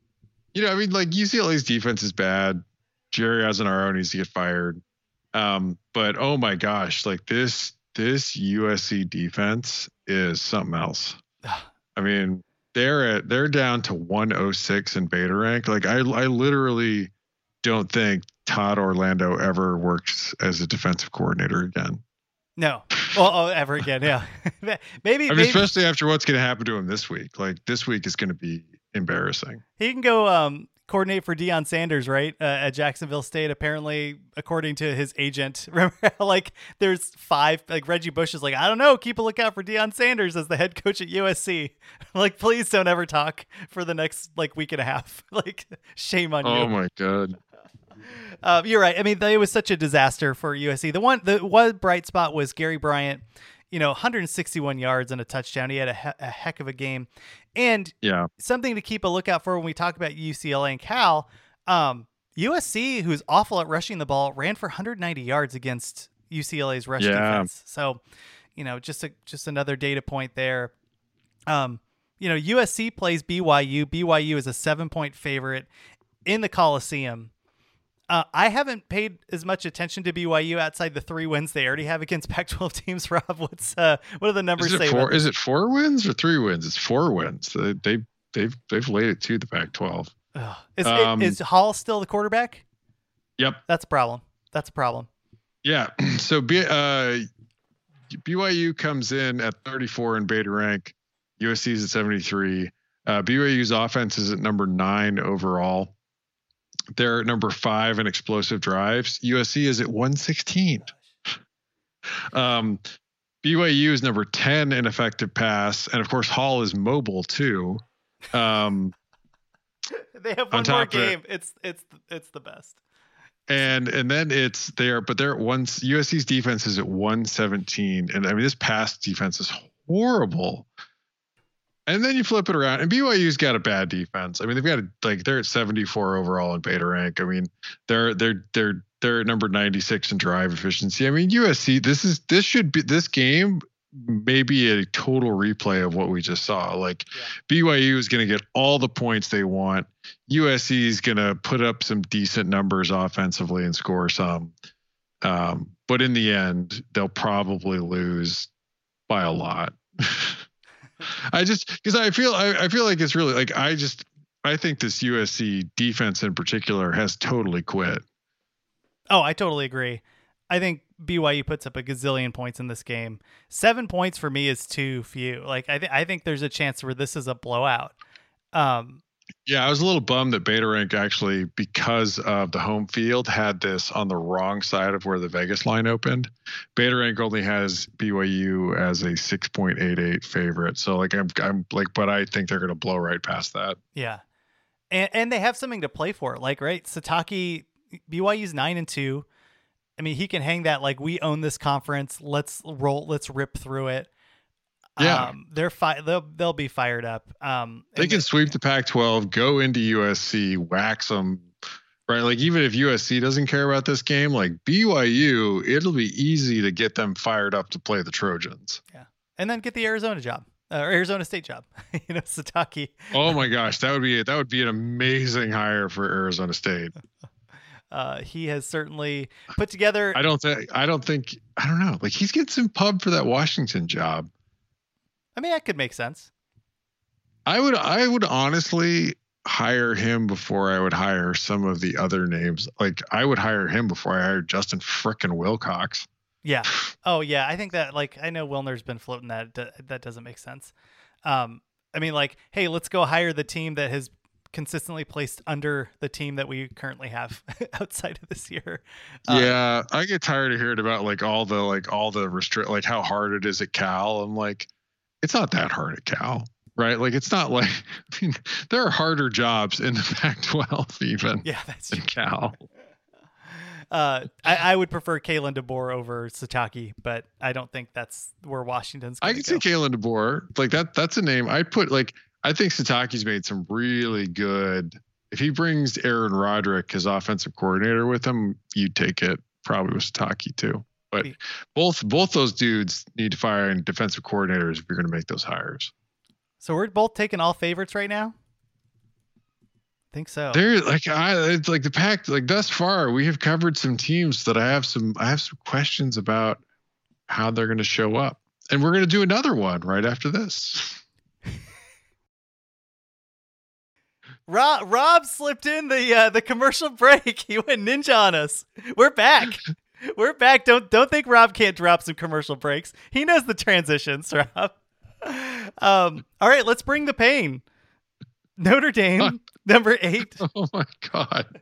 you know, I mean, like UCLA's defense is bad. Jerry Azzinaro needs to get fired. Um, but oh my gosh, like this this USC defense is something else. I mean, they're at they're down to 106 in beta rank. Like I I literally don't think Todd Orlando ever works as a defensive coordinator again. No. Well, oh, ever again, yeah. maybe, I mean, maybe especially after what's going to happen to him this week. Like this week is going to be embarrassing. he can go um, coordinate for Deion Sanders, right? Uh, at Jacksonville State, apparently, according to his agent. Remember, like there's five. Like Reggie Bush is like, I don't know. Keep a lookout for Deion Sanders as the head coach at USC. like, please don't ever talk for the next like week and a half. like, shame on you. Oh my god. Uh, you're right. I mean, it was such a disaster for USC. The one, the one bright spot was Gary Bryant. You know, 161 yards and a touchdown. He had a, he- a heck of a game, and Yeah. something to keep a lookout for when we talk about UCLA and Cal. Um, USC, who's awful at rushing the ball, ran for 190 yards against UCLA's rush Yeah. defense. So, you know, just a just another data point there. Um, you know, USC plays BYU. BYU is a seven point favorite in the Coliseum. Uh, I haven't paid as much attention to BYU outside the three wins they already have against Pac-12 teams. Rob, what's uh, what are the numbers Is it say? four? Is it four wins or three wins? It's four wins. They they they've they've laid it to the Pac-12. Ugh. Is, Um, is Hall still the quarterback? Yep. That's a problem. That's a problem. Yeah. So B, uh, BYU comes in at 34 in beta rank. USC's at 73. Uh, BYU's offense is at number nine overall. They're at number five in explosive drives. USC is at 116. Um, BYU is number 10 in effective pass. And of course, Hall is mobile too. Um, They have On one more top it- game. It's it's it's the best. and and then it's there, but they're at one. USC's defense is at 117. And I mean, this pass defense is horrible. And then you flip it around, and BYU's got a bad defense. I mean, they've got a, like they're at 74 overall in beta rank. I mean, they're they're they're they're at number 96 in drive efficiency. I mean, USC. This is this should be this game may be a total replay of what we just saw. Like BYU is going to get all the points they want. USC is going to put up some decent numbers offensively and score some. Um, but in the end, they'll probably lose by a lot. I just because I feel I, I feel like it's really like I just I think this USC defense in particular has totally quit. Oh, I totally agree. I think BYU puts up a gazillion points in this game. Seven points for me is too few. Like I, th- I think there's a chance where this is a blowout. Um, Yeah, I was a little bummed that Beta Rank actually, because of the home field, had this on the wrong side of where the Vegas line opened. Beta Rank only has BYU as a 6.88 favorite. So like I'm I'm like, but I think they're gonna blow right past that. yeah, and and they have something to play for. Like right, Sitake, BYU's nine and two. I mean, he can hang that like we own this conference. Let's roll. Let's rip through it. Yeah. um, they're fi- They'll they'll be fired up. Um, They can sweep the Pac-12, go into USC, wax them. Right, like even if USC doesn't care about this game, like BYU, it'll be easy to get them fired up to play the Trojans. Yeah, and then get the Arizona job uh, or Arizona State job. you know, Sitake. Oh my gosh, that would be that would be an amazing hire for Arizona State. Uh, he has certainly put together. I don't think I don't think I don't know. Like he's getting some pub for that Washington job. I mean, that could make sense. I would I would honestly hire him before I would hire some of the other names. Like I would hire him before I hired Justin frickin' Wilcox. Yeah. Oh, yeah. I think that like I know Wilner's been floating that that doesn't make sense. Um, I mean, like, hey, let's go hire the team that has consistently placed under the team that we currently have outside of this year. Uh, yeah, I get tired of hearing about like all the like all the restrict like how hard it is at Cal. I'm like, it's not that hard at Cal, right? Like it's not like I mean there are harder jobs in the Pac-12 even Yeah, that's than Cal. Uh, I, I would prefer Kalen DeBoer over Sitake, but I don't think that's where Washington's. I can go. see Kalen DeBoer. Like that that's a name I put like I think Sitake's made some really good if he brings Aaron Roderick, his offensive coordinator, with him, you'd take it probably with Sitake too. But both both those dudes need to fire in defensive coordinators if you're going to make those hires. So we're both taking all favorites right now. I think so. They're like I it's like the pack like thus far we have covered some teams that I have some I have some questions about how they're going to show up. And we're going to do another one right after this. Rob Rob slipped in the uh, the commercial break. He went ninja on us. We're back. We're back. Don't don't think Rob can't drop some commercial breaks. He knows the transitions, Rob. Um, all right, let's bring the pain. Notre Dame, number eight, Oh my god.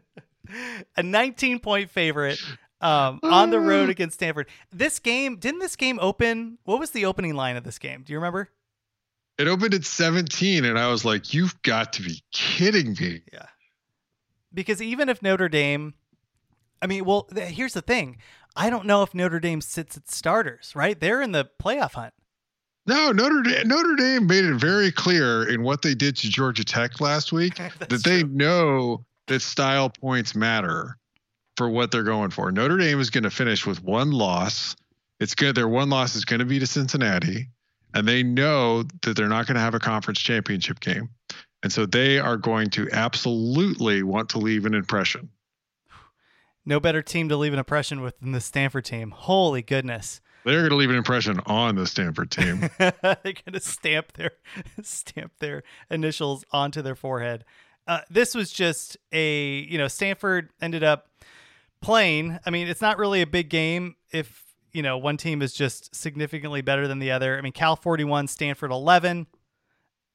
a 19 point favorite um, on the road against Stanford. This game didn't this game open? What was the opening line of this game? Do you remember? It opened at 17 and I was like you've got to be kidding me. Yeah. Because even if Notre Dame, I mean, well, th- here's the thing. I don't know if Notre Dame sits its starters, right? They're in the playoff hunt. No, Notre Dame, Notre Dame made it very clear in what they did to Georgia Tech last week that they know that style points matter for what they're going for. Notre Dame is going to finish with one loss. It's good. Their one loss is going to be to Cincinnati, and they know that they're not going to have a conference championship game, and so they are going to absolutely want to leave an impression. No better team to leave an impression with than the Stanford team. Holy goodness. They're going to leave an impression on the Stanford team. They're going to stamp their stamp their initials onto their forehead. Uh, this was just a you know Stanford ended up playing. I mean, it's not really a big game if you know one team is just significantly better than the other. I mean, Cal forty one, Stanford eleven.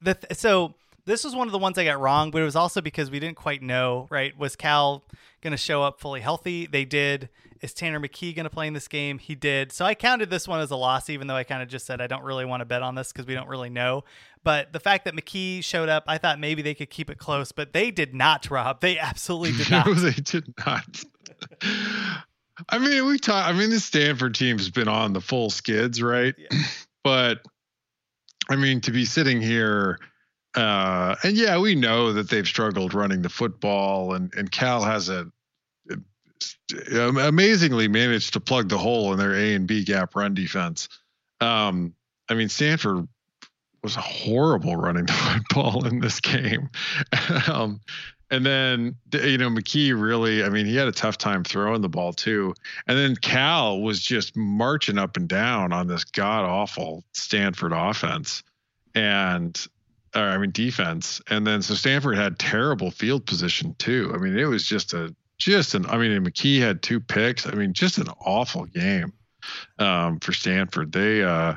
The th- so this was one of the ones I got wrong, but it was also because we didn't quite know. Right? Was Cal going to show up fully healthy? They did. Is Tanner McKee going to play in this game? He did. So I counted this one as a loss, even though I kind of just said I don't really want to bet on this because we don't really know. But the fact that McKee showed up, I thought maybe they could keep it close, but they did not, Rob. They absolutely did not. no, they did not. I mean, we talked. I mean, the Stanford team's been on the full skids, right? Yeah. but I mean, to be sitting here, uh, and yeah, we know that they've struggled running the football, and and Cal has a, a amazingly managed to plug the hole in their A and B gap run defense. Um, I mean, Stanford was horrible running the football in this game. um, and then you know McKee really, I mean, he had a tough time throwing the ball too. And then Cal was just marching up and down on this god awful Stanford offense, and or I mean defense. And then so Stanford had terrible field position too. I mean, it was just a just an. I mean, McKee had two picks. I mean, just an awful game um, for Stanford. They uh,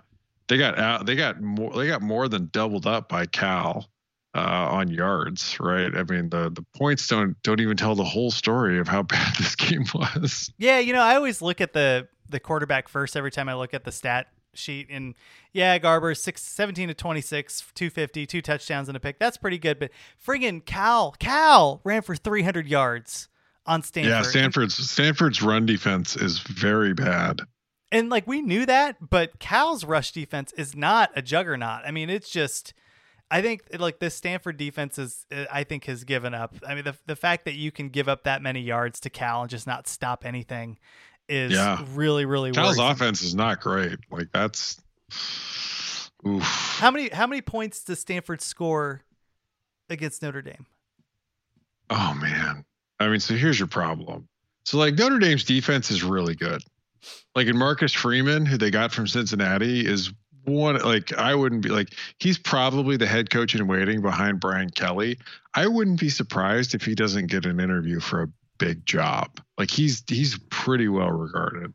they got out. They got more. They got more than doubled up by Cal uh, on yards, right? I mean, the the points don't don't even tell the whole story of how bad this game was. Yeah, you know, I always look at the the quarterback first every time I look at the stat sheet and yeah, Garber six, 17 to 26, 250, two touchdowns and a pick. That's pretty good, but friggin' Cal, Cal ran for 300 yards on Stanford. Yeah, Stanford's Stanford's run defense is very bad. And like we knew that, but Cal's rush defense is not a juggernaut. I mean, it's just I think like this Stanford defense is I think has given up. I mean, the the fact that you can give up that many yards to Cal and just not stop anything is Yeah. really really Cal's worrisome. offense is not great. Like that's oof. How many how many points does Stanford score against Notre Dame? Oh man. I mean, so here's your problem. So like Notre Dame's defense is really good. Like in Marcus Freeman, who they got from Cincinnati, is one like I wouldn't be like he's probably the head coach in waiting behind Brian Kelly. I wouldn't be surprised if he doesn't get an interview for a big job. Like he's he's pretty well regarded.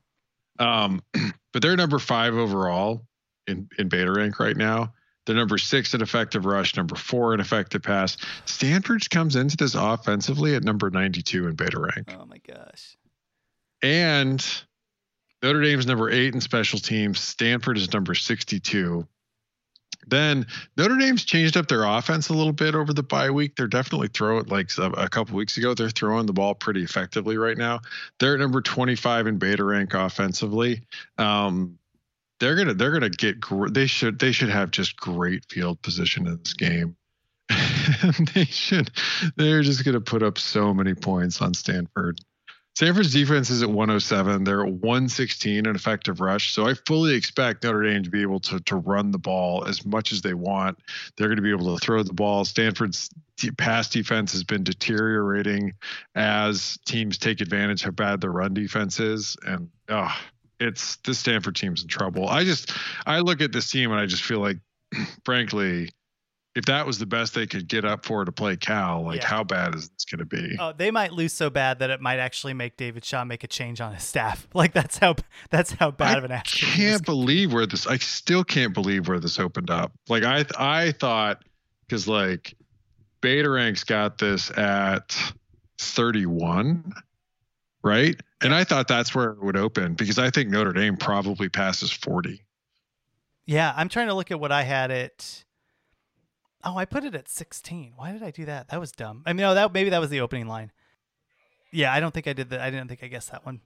Um, but they're number five overall in in beta rank right now. They're number six in effective rush, number four in effective pass. Stanford comes into this offensively at number 92 in beta rank. Oh my gosh. And Notre Dame's number eight in special teams. Stanford is number 62. Then Notre Dame's changed up their offense a little bit over the bye week. They're definitely throwing like a, couple weeks ago. They're throwing the ball pretty effectively right now. They're at number 25 in beta rank offensively. Um, they're gonna they're gonna get they should they should have just great field position in this game. they should they're just gonna put up so many points on Stanford. Stanford's defense is at 107. They're at 116 in effective rush. So I fully expect Notre Dame to be able to, to run the ball as much as they want. They're going to be able to throw the ball. Stanford's pass defense has been deteriorating as teams take advantage how bad their run defense is. And oh, it's this Stanford team's in trouble. I just I look at this team and I just feel like, frankly, if that was the best they could get up for to play Cal, like Yeah. how bad is this going to be? Oh, they might lose so bad that it might actually make David Shaw make a change on his staff. Like that's how that's how bad I of an action. I can't believe where this. I still can't believe where this opened up. Like I, I thought because like Beta Ranks got this at 31, right? And I thought that's where it would open because I think Notre Dame probably passes 40. Yeah, I'm trying to look at what I had it. Oh, I put it at 16. Why did I do that? That was dumb. I mean, no, that maybe that was the opening line. Yeah, I don't think I did that. I didn't think I guessed that one.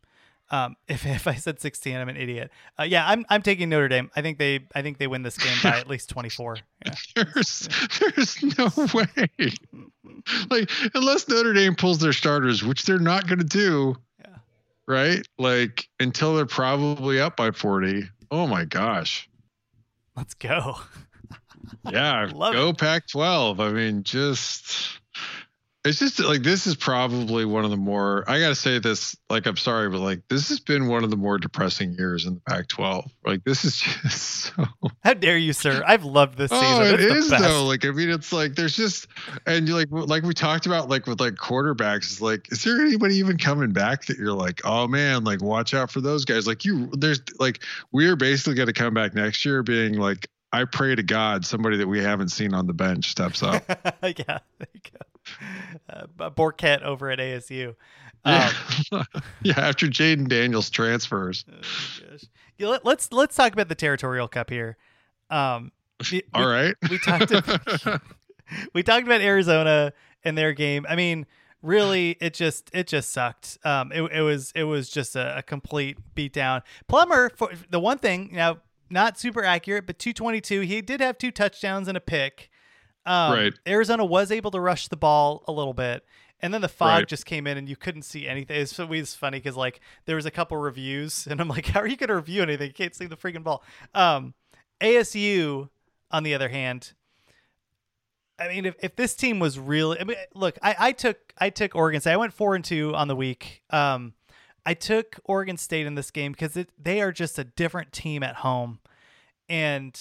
Um, if if I said 16, I'm an idiot. Uh, yeah, I'm I'm taking Notre Dame. I think they I think they win this game by at least 24. Yeah. There's, there's no way. Like unless Notre Dame pulls their starters, which they're not going to do. Yeah. Right? Like until they're probably up by 40. Oh my gosh. Let's go. Yeah, Love go Pac-12. I mean, just it's just like this is probably one of the more I gotta say this, like I'm sorry, but like this has been one of the more depressing years in the Pac twelve. Like this is just so How dare you, sir? I've loved this oh, season. Oh, it It's is though. Like I mean, it's like there's just and like like we talked about like with like quarterbacks. is like, is there anybody even coming back that you're like, oh man, like watch out for those guys? Like you, there's like we're basically going to come back next year being like, I pray to God somebody that we haven't seen on the bench steps up. yeah, there you go. Uh, Bourguet over at ASU. Um, yeah, yeah. After Jayden Daniels transfers. oh gosh. Yeah, let, let's let's talk about the territorial cup here. Um, we, All we- right. we talked about, we talked about Arizona and their game. I mean, really, it just it just sucked. Um, it, it was it was just a, a complete beatdown. Plummer, for the one thing now, not super accurate, but 222. He did have two touchdowns and a pick. Um, Right. Arizona was able to rush the ball a little bit. And then the fog Right. just came in and you couldn't see anything. It's, it was funny because like there was a couple reviews and I'm like, how are you going to review anything? You can't see the freaking ball. Um, ASU, on the other hand, I mean, if, if this team was really, I mean, look, I, I took I took Oregon State. I went four and two on the week. Um, I took Oregon State in this game because they are just a different team at home. And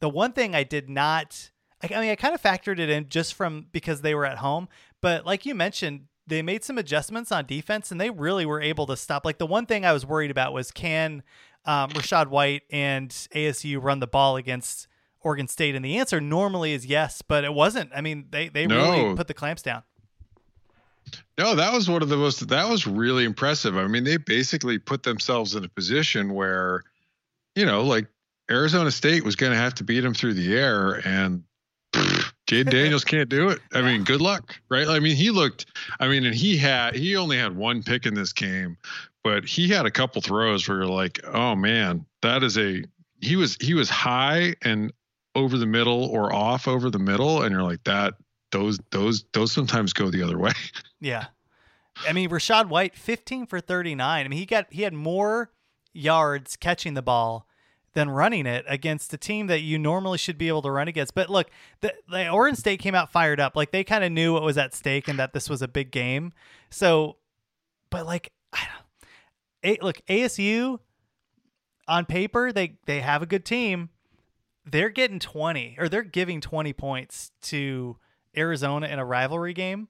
the one thing I did not, I, I mean, I kind of factored it in just from because they were at home. But like you mentioned, they made some adjustments on defense and they really were able to stop. Like the one thing I was worried about was can um, Rachaad White and ASU run the ball against Oregon State? And the answer normally is yes, but it wasn't. I mean, they, they really put the clamps down. No, that was one of the most. That was really impressive. I mean, they basically put themselves in a position where, you know, like Arizona State was going to have to beat them through the air, and Jayden Daniels can't do it. I mean, good luck, right? I mean, he looked. I mean, and he had he only had one pick in this game, but he had a couple throws where you're like, oh man, that is a. He was he was high and over the middle or off over the middle, and you're like that. Those those those sometimes go the other way. Yeah. I mean, Rachaad White, 15 for 39. I mean, he got he had more yards catching the ball than running it against a team that you normally should be able to run against. But look, the, the Oregon State came out fired up. Like they kind of knew what was at stake and that this was a big game. So, but like, I don't, look, ASU on paper they they have a good team. They're getting 20 or they're giving 20 points to Arizona in a rivalry game.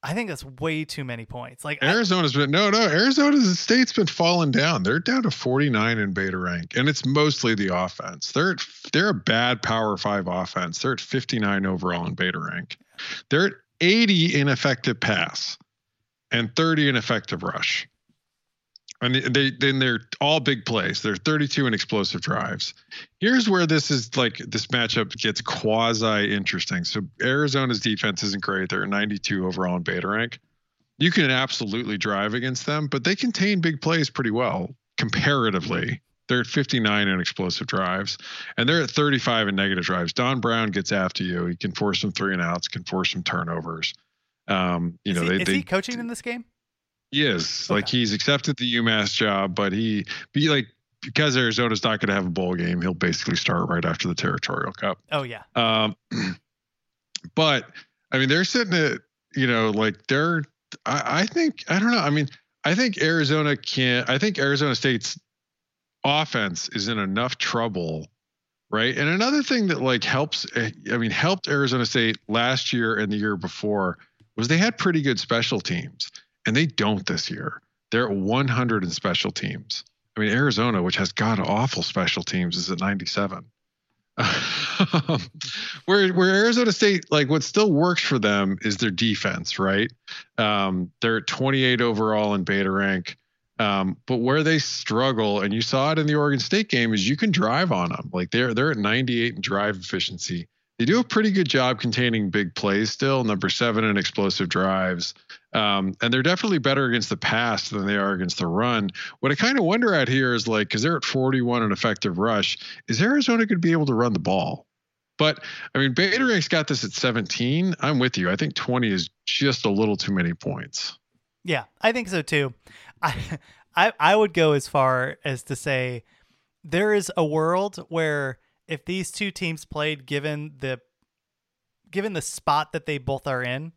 I think that's way too many points. Like I- Arizona's been no, no. Arizona State's been falling down. They're down to 49 in beta rank, and it's mostly the offense. They're at, they're a bad Power Five offense. They're at 59 overall in beta rank. They're at 80 in effective pass, and 30 in effective rush. And they then they're all big plays. They're 32 in explosive drives. Here's where this is like this matchup gets quasi interesting. So Arizona's defense isn't great. They're 92 overall in beta rank you can absolutely drive against them, but they contain big plays pretty well comparatively. They're at 59 in explosive drives, and they're at 35 in negative drives. Don Brown gets after you. He can force some three and outs, can force some turnovers. Um, you is know, he, they, is they he coaching in this game? He is like he's accepted the UMass job, but he be like because Arizona's not going to have a bowl game, he'll basically start right after the Territorial Cup. Oh yeah. Um, but I mean, they're sitting at you know like they're. I, I think I don't know. I mean, I think Arizona can. I think Arizona State's offense is in enough trouble, right? And another thing that like helps. eh, I mean, helped Arizona State last year and the year before was they had pretty good special teams, and they don't this year. They're at 100 in special teams. I mean, Arizona, which has god awful special teams, is at 97. where where Arizona State like what still works for them is their defense, right? Um, they're at 28 overall in beta rank. Um, but where they struggle, and you saw it in the Oregon State game, is you can drive on them. Like they're they're at 98 in drive efficiency. They do a pretty good job containing big plays still, number seven in explosive drives. Um, and they're definitely better against the pass than they are against the run. What I kind of wonder at here is like, because they're at 41 in effective rush, is Arizona going to be able to run the ball? But I mean, Beta Rank's got this at 17. I'm with you. I think 20 is just a little too many points. Yeah, I think so too. I I I would go as far as to say there is a world where if these two teams played given the given the spot that they both are in,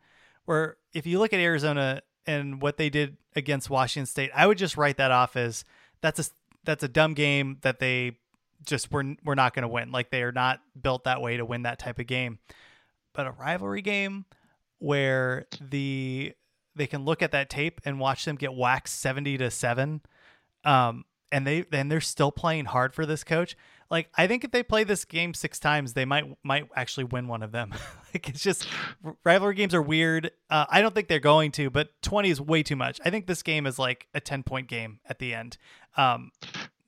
Where if you look at Arizona and what they did against Washington State, I would just write that off as that's a that's a dumb game that they just were we're not going to win. Like they are not built that way to win that type of game. But a rivalry game where the they can look at that tape and watch them get waxed 70 to 7 um and they then they're still playing hard for this coach like i think if they play this game six times they might might actually win one of them. Like it's just rivalry games are weird. Uh, i don't think they're going to but 20 is way too much. I think this game is like a 10 point game at the end. Um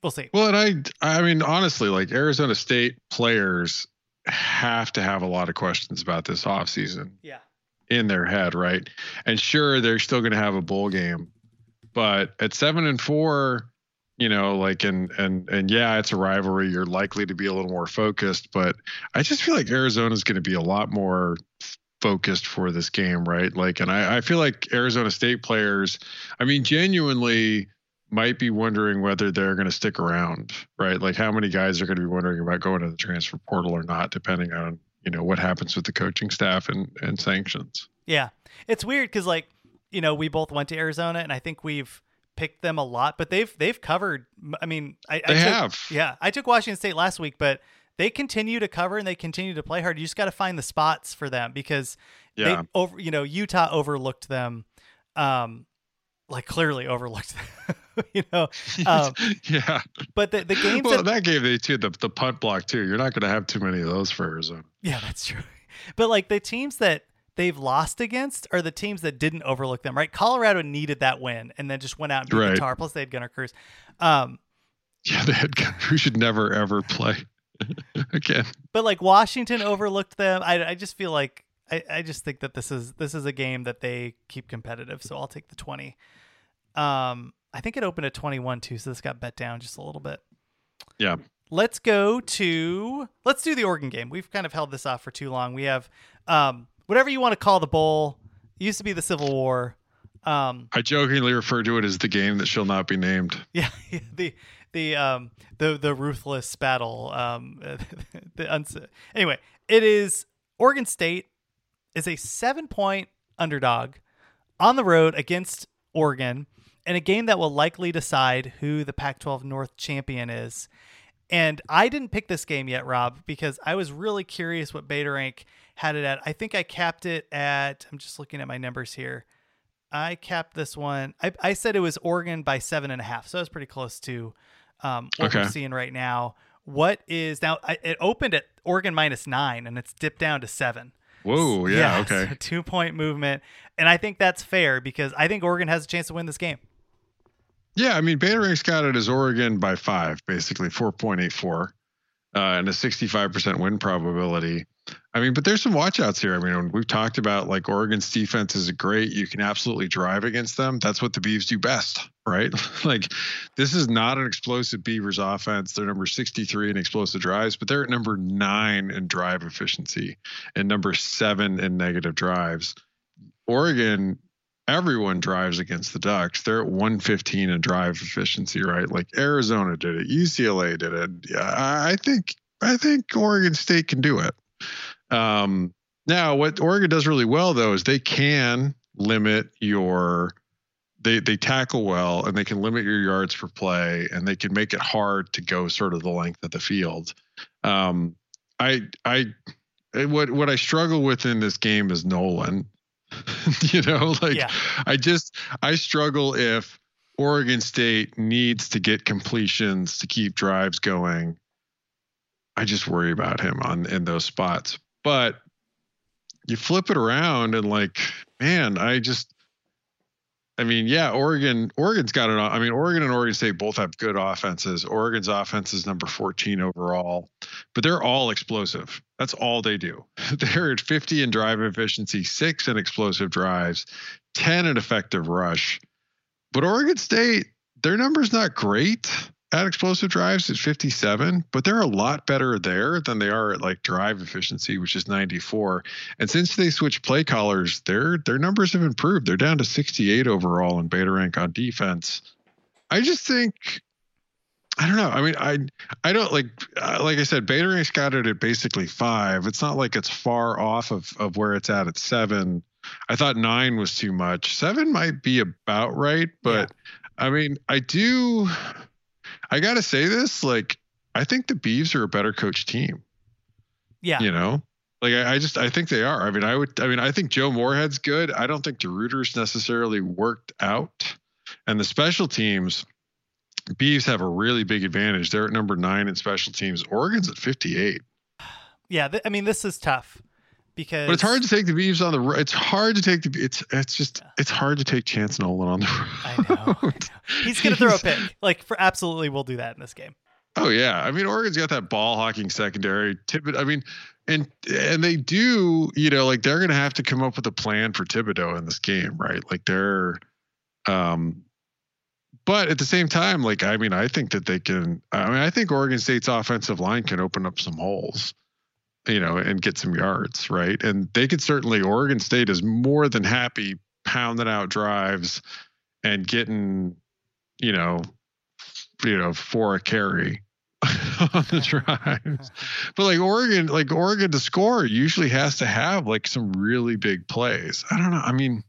we'll see. Well, and I, I mean, honestly, like Arizona State players have to have a lot of questions about this offseason yeah. in their head, right? And sure, they're still going to have a bowl game, but at seven and four, you know, like and and and yeah, it's a rivalry. You're likely to be a little more focused, but I just feel like Arizona's going to be a lot more focused for this game, right? Like, and I, I feel like Arizona State players, I mean, genuinely might be wondering whether they're going to stick around, right? Like, how many guys are going to be wondering about going to the transfer portal or not, depending on you know what happens with the coaching staff and and sanctions. Yeah. It's weird cuz like, you know, we both went to Arizona and I think we've picked them a lot, but they've they've covered I mean, I, I They took, have. Yeah, I took Washington State last week, but they continue to cover and they continue to play hard. You just got to find the spots for them because Yeah. they over you know, Utah overlooked them um like clearly overlooked them, you know. Um, yeah. but the the games Well, that, that gave they too the the punt block too. You're not going to have too many of those for Arizona. Yeah, that's true. But like the teams that they've lost against are the teams that didn't overlook them, right? Colorado needed that win and then just went out and beat Right. the Tar. Plus they had Gunnar Cruz. Um, Yeah, they had who should never ever play again. but like Washington overlooked them. I, I just feel like I, I just think that this is this is a game that they keep competitive. So I'll take the twenty. Um, I think it opened at twenty one too, so this got bet down just a little bit. Yeah. let's go to let's do the Oregon game. We've kind of held this off for too long. We have um, whatever you want to call the bowl. It used to be the Civil War. Um, I jokingly refer to it as the game that shall not be named. yeah, the the um the the ruthless battle. Um, the uns- anyway, it is Oregon State is a seven point underdog on the road against Oregon in a game that will likely decide who the Pac-12 North champion is. And I didn't pick this game yet, Rob, because I was really curious what Beta Rank had it at. I think I capped it at. I'm just looking at my numbers here. I capped this one. I, I said it was Oregon by seven and a half, so was pretty close to um, what we're seeing right now. What is now? I, it opened at Oregon minus nine, and it's dipped down to seven. Whoa, yeah, okay. so two point movement, and I think that's fair because I think Oregon has a chance to win this game. Yeah, I mean, Beta Rank's got it as Oregon by five, basically 4.84, uh, and a 65% win probability. I mean, but there's some watchouts here. I mean, we've talked about like Oregon's defense is great. You can absolutely drive against them. That's what the Beavs do best, right? like, this is not an explosive Beavers offense. They're number 63 in explosive drives, but they're at number nine in drive efficiency and number seven in negative drives. Oregon everyone drives against the Ducks. They're at 115 in drive efficiency, right? Like Arizona did it, UCLA did it. I think I think Oregon State can do it. Um, now, what Oregon does really well though is they can limit your they they tackle well and they can limit your yards per play and they can make it hard to go sort of the length of the field. Um, I I what what I struggle with in this game is Nolan. you know, like Yeah. I just I struggle if Oregon State needs to get completions to keep drives going. I just worry about him on in those spots. But you flip it around and like, man, I just I mean, yeah, Oregon Oregon's got it on. I mean, Oregon and Oregon State both have good offenses. Oregon's offense is number 14 overall, but they're all explosive. That's all they do. They're at 50 in drive efficiency, 6 in explosive drives, 10 in effective rush. But Oregon State, their number's not great at explosive drives at 57, but they're a lot better there than they are at like drive efficiency, which is 94. And since they switched play callers, their their numbers have improved. They're down to 68 overall in beta rank on defense. I just think I don't know. I mean, I I don't like uh, like I said, beta rank's got at basically five. It's not like it's far off of of where it's at at seven. I thought nine was too much. Seven might be about right, but I mean, I do. I gotta say this, like, I think the Beavs are a better coach team. Yeah. You know, like I, I just I think they are. I mean, I would. I mean, I think Joe Moorhead's good. I don't think DeRuyter's necessarily worked out, and the special teams. Beavs have a really big advantage. They're at number nine in special teams. Oregon's at 58. Yeah, th- I mean this is tough because But it's hard to take the Beavs on the road. It's hard to take the it's it's just it's hard to take Chance Nolan on the road. I know. I know. He's gonna throw a pick. Like for absolutely, we'll do that in this game. Oh yeah, I mean Oregon's got that ball hawking secondary. Thibodeaux, I mean, and and they do, you know, like they're gonna have to come up with a plan for Thibodeaux in this game, right? Like they're, um, but at the same time, like I mean, I think that they can. I mean, I think Oregon State's offensive line can open up some holes, you know, and get some yards, right? And they could certainly. Oregon State is more than happy pounding out drives and getting, you know, you know, for a carry on the drives. But like Oregon, like Oregon to score usually has to have like some really big plays. I don't know. I mean,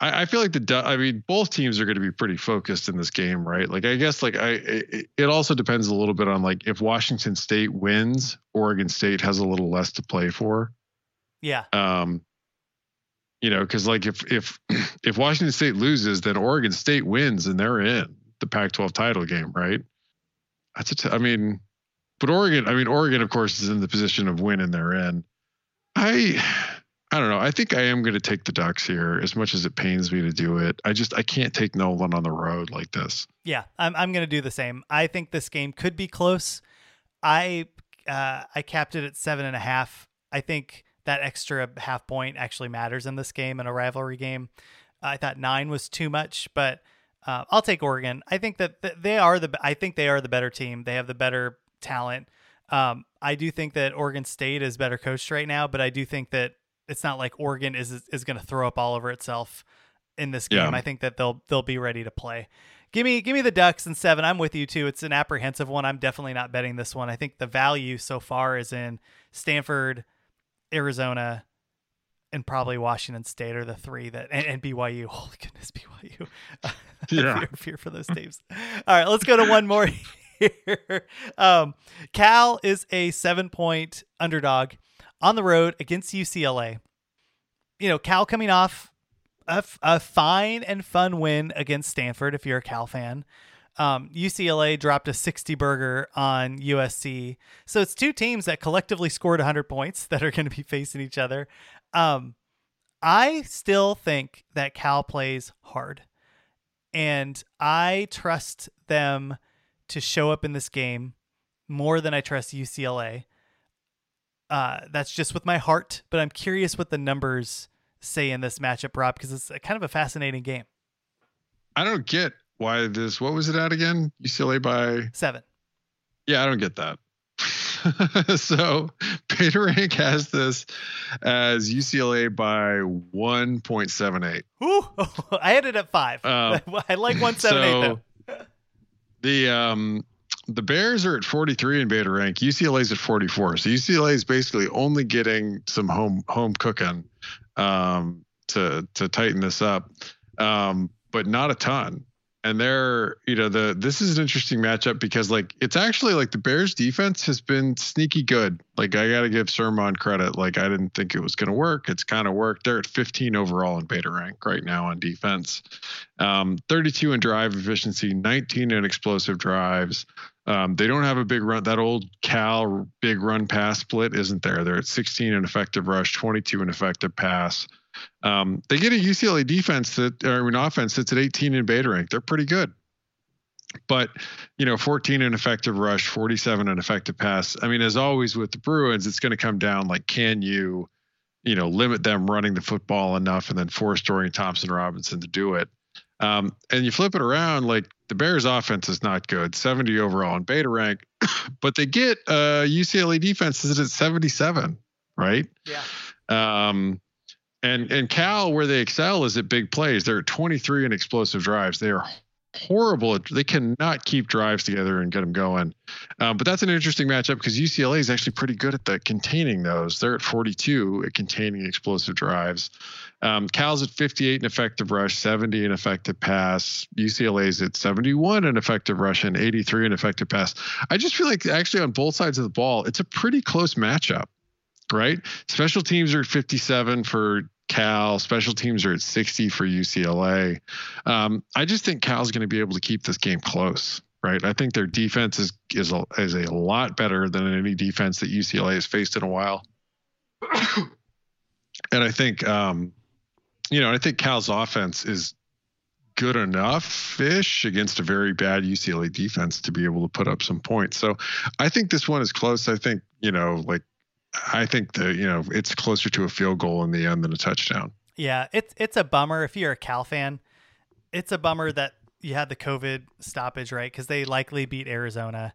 I, I feel like the, I mean, both teams are going to be pretty focused in this game, right? Like, I guess like I, it, it also depends a little bit on like if Washington State wins, Oregon State has a little less to play for. Yeah. Um, you know, because like if if if Washington State loses, then Oregon State wins and they're in the Pac-12 title game, right? That's a t- I mean, but Oregon, I mean, Oregon, of course, is in the position of winning. They're in. I, I don't know. I think I am going to take the Ducks here, as much as it pains me to do it. I just I can't take Nolan on the road like this. Yeah, I'm I'm gonna do the same. I think this game could be close. I uh, I capped it at seven and a half. I think that extra half point actually matters in this game in a rivalry game. I thought nine was too much, but uh, I'll take Oregon. I think that th- they are the I think they are the better team. They have the better talent. Um, I do think that Oregon State is better coached right now, but I do think that it's not like Oregon is is going to throw up all over itself in this game. Yeah. I think that they'll they'll be ready to play. Give me give me the Ducks and seven. I'm with you too. It's an apprehensive one. I'm definitely not betting this one. I think the value so far is in Stanford, Arizona, and probably Washington State are the three that and, and BYU. Holy goodness, BYU. Yeah. fear, fear for those teams. All right, let's go to one more here. Um, Cal is a seven point underdog on the road against UCLA. You know, Cal coming off a, f- a fine and fun win against Stanford. If you're a Cal fan, um, UCLA dropped a 60 burger on USC. So it's two teams that collectively scored 100 points that are going to be facing each other. Um, I still think that Cal plays hard, and I trust them to show up in this game more than I trust UCLA. Uh, that's just with my heart, but I'm curious what the numbers say in this matchup, Rob, because it's a kind of a fascinating game. I don't get why this. What was it at again? UCLA by Seven. Yeah, I don't get that. so Beta Rank has this as UCLA by 1.78. Ooh, I had it at five. Um, I like one seven eight though. the um the Bears are at 43 in beta rank. UCLA's at 44. So UCLA is basically only getting some home home cooking um, to to tighten this up, um, but not a ton. And they're you know the this is an interesting matchup because like it's actually like the Bears defense has been sneaky good. Like I got to give Sirmon credit. Like I didn't think it was going to work. It's kind of worked. They're at 15 overall in beta rank right now on defense. Um, 32 in drive efficiency, 19 in explosive drives. Um, they don't have a big run. That old Cal big run pass split isn't there. They're at 16 in effective rush, 22 in effective pass. Um, they get a UCLA defense that, or an offense that's at 18 in beta rank. They're pretty good. But, you know, 14 in effective rush, 47 in effective pass. I mean, as always with the Bruins, it's going to come down like, can you, you know, limit them running the football enough and then force Dorian Thompson Robinson to do it? Um, and you flip it around, like the Bears offense is not good, 70 overall in beta rank, but they get uh, UCLA defenses at 77, right? Yeah. Um, and and Cal, where they excel is at big plays. They're 23 in explosive drives. They are horrible. They cannot keep drives together and get them going. Um, but that's an interesting matchup because UCLA is actually pretty good at the containing those. They're at 42 at containing explosive drives. Um, Cal's at 58 in effective rush, 70 in effective pass. UCLA's at 71 in effective rush and 83 in effective pass. I just feel like actually on both sides of the ball, it's a pretty close matchup, right? Special teams are at 57 for Cal. Special teams are at 60 for UCLA. Um, I just think Cal's going to be able to keep this game close, right? I think their defense is is a, is a lot better than any defense that UCLA has faced in a while. and I think, um, you know, I think Cal's offense is good enough fish against a very bad UCLA defense to be able to put up some points. So I think this one is close. I think, you know, like I think that, you know, it's closer to a field goal in the end than a touchdown. Yeah, it's it's a bummer if you're a Cal fan. It's a bummer that you had the COVID stoppage, right? Because they likely beat Arizona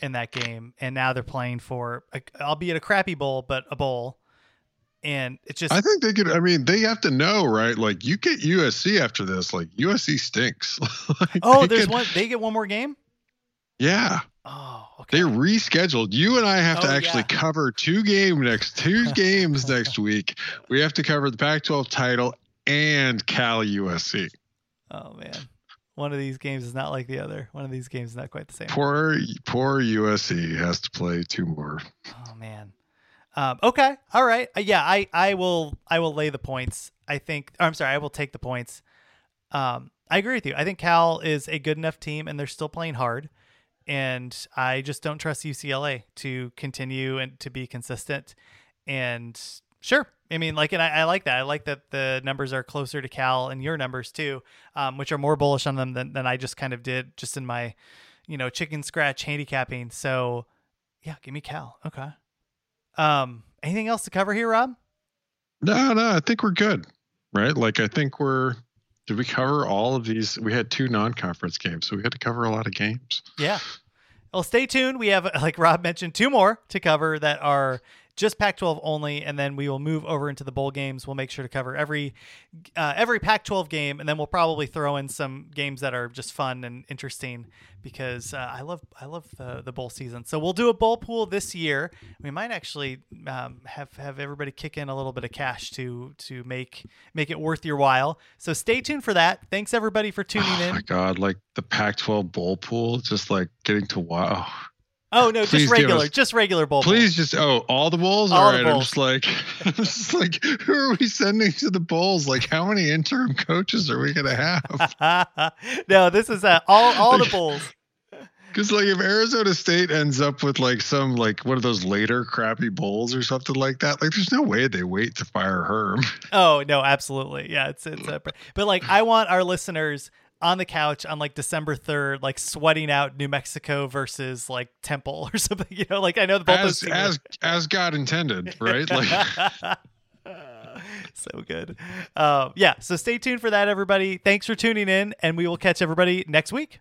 in that game, and now they're playing for, a, albeit a crappy bowl, but a bowl. And it's just, I think they could. I mean, they have to know, right? Like, you get USC after this. Like, USC stinks. like, oh, there's could, one. They get one more game. Yeah. They rescheduled. You and I have oh, to actually yeah. cover two game next two games next week. We have to cover the Pac-12 title and Cal USC. Oh man, one of these games is not like the other. One of these games is not quite the same. Poor poor USC has to play two more. Oh man. Um, okay. All right. Uh, yeah. I I will I will lay the points. I think. I'm sorry. I will take the points. Um, I agree with you. I think Cal is a good enough team, and they're still playing hard and I just don't trust UCLA to continue and to be consistent. And sure, I mean, like, and I, I, like that. I like that the numbers are closer to Cal and your numbers too, um, which are more bullish on them than, than I just kind of did just in my, you know, chicken scratch handicapping. So, yeah, give me Cal. Okay. Um, anything else to cover here, Rob? No, no, I think we're good. Right? Like, I think we're did we cover all of these? We had two non-conference games, so we had to cover a lot of games. Yeah. Well, stay tuned. We have, like Rob mentioned, two more to cover that are just Pac-12 only, and then we will move over into the bowl games. We'll make sure to cover every uh, every Pac-12 game, and then we'll probably throw in some games that are just fun and interesting because uh, I love I love the the bowl season. So we'll do a bowl pool this year. We might actually um, have have everybody kick in a little bit of cash to to make make it worth your while. So stay tuned for that. Thanks everybody for tuning oh in. Oh my god, like the Pac-12 bowl pool, just like getting to wow. Oh no, just regular, just regular bowl. Please, just oh, all the bowls. All all right, I'm just like, I'm just like, who are we sending to the bowls? Like, how many interim coaches are we gonna have? no, this is uh, all all the bowls. Because like, if Arizona State ends up with like some like one of those later crappy bowls or something like that, like, there's no way they wait to fire Herm. Oh no, absolutely, yeah, it's it's. A, but like, I want our listeners on the couch on like December 3rd, like sweating out New Mexico versus like Temple or something, you know, like I know the both as, as, as God intended, right? Like so good. Um, yeah. So stay tuned for that, everybody. Thanks for tuning in and we will catch everybody next week.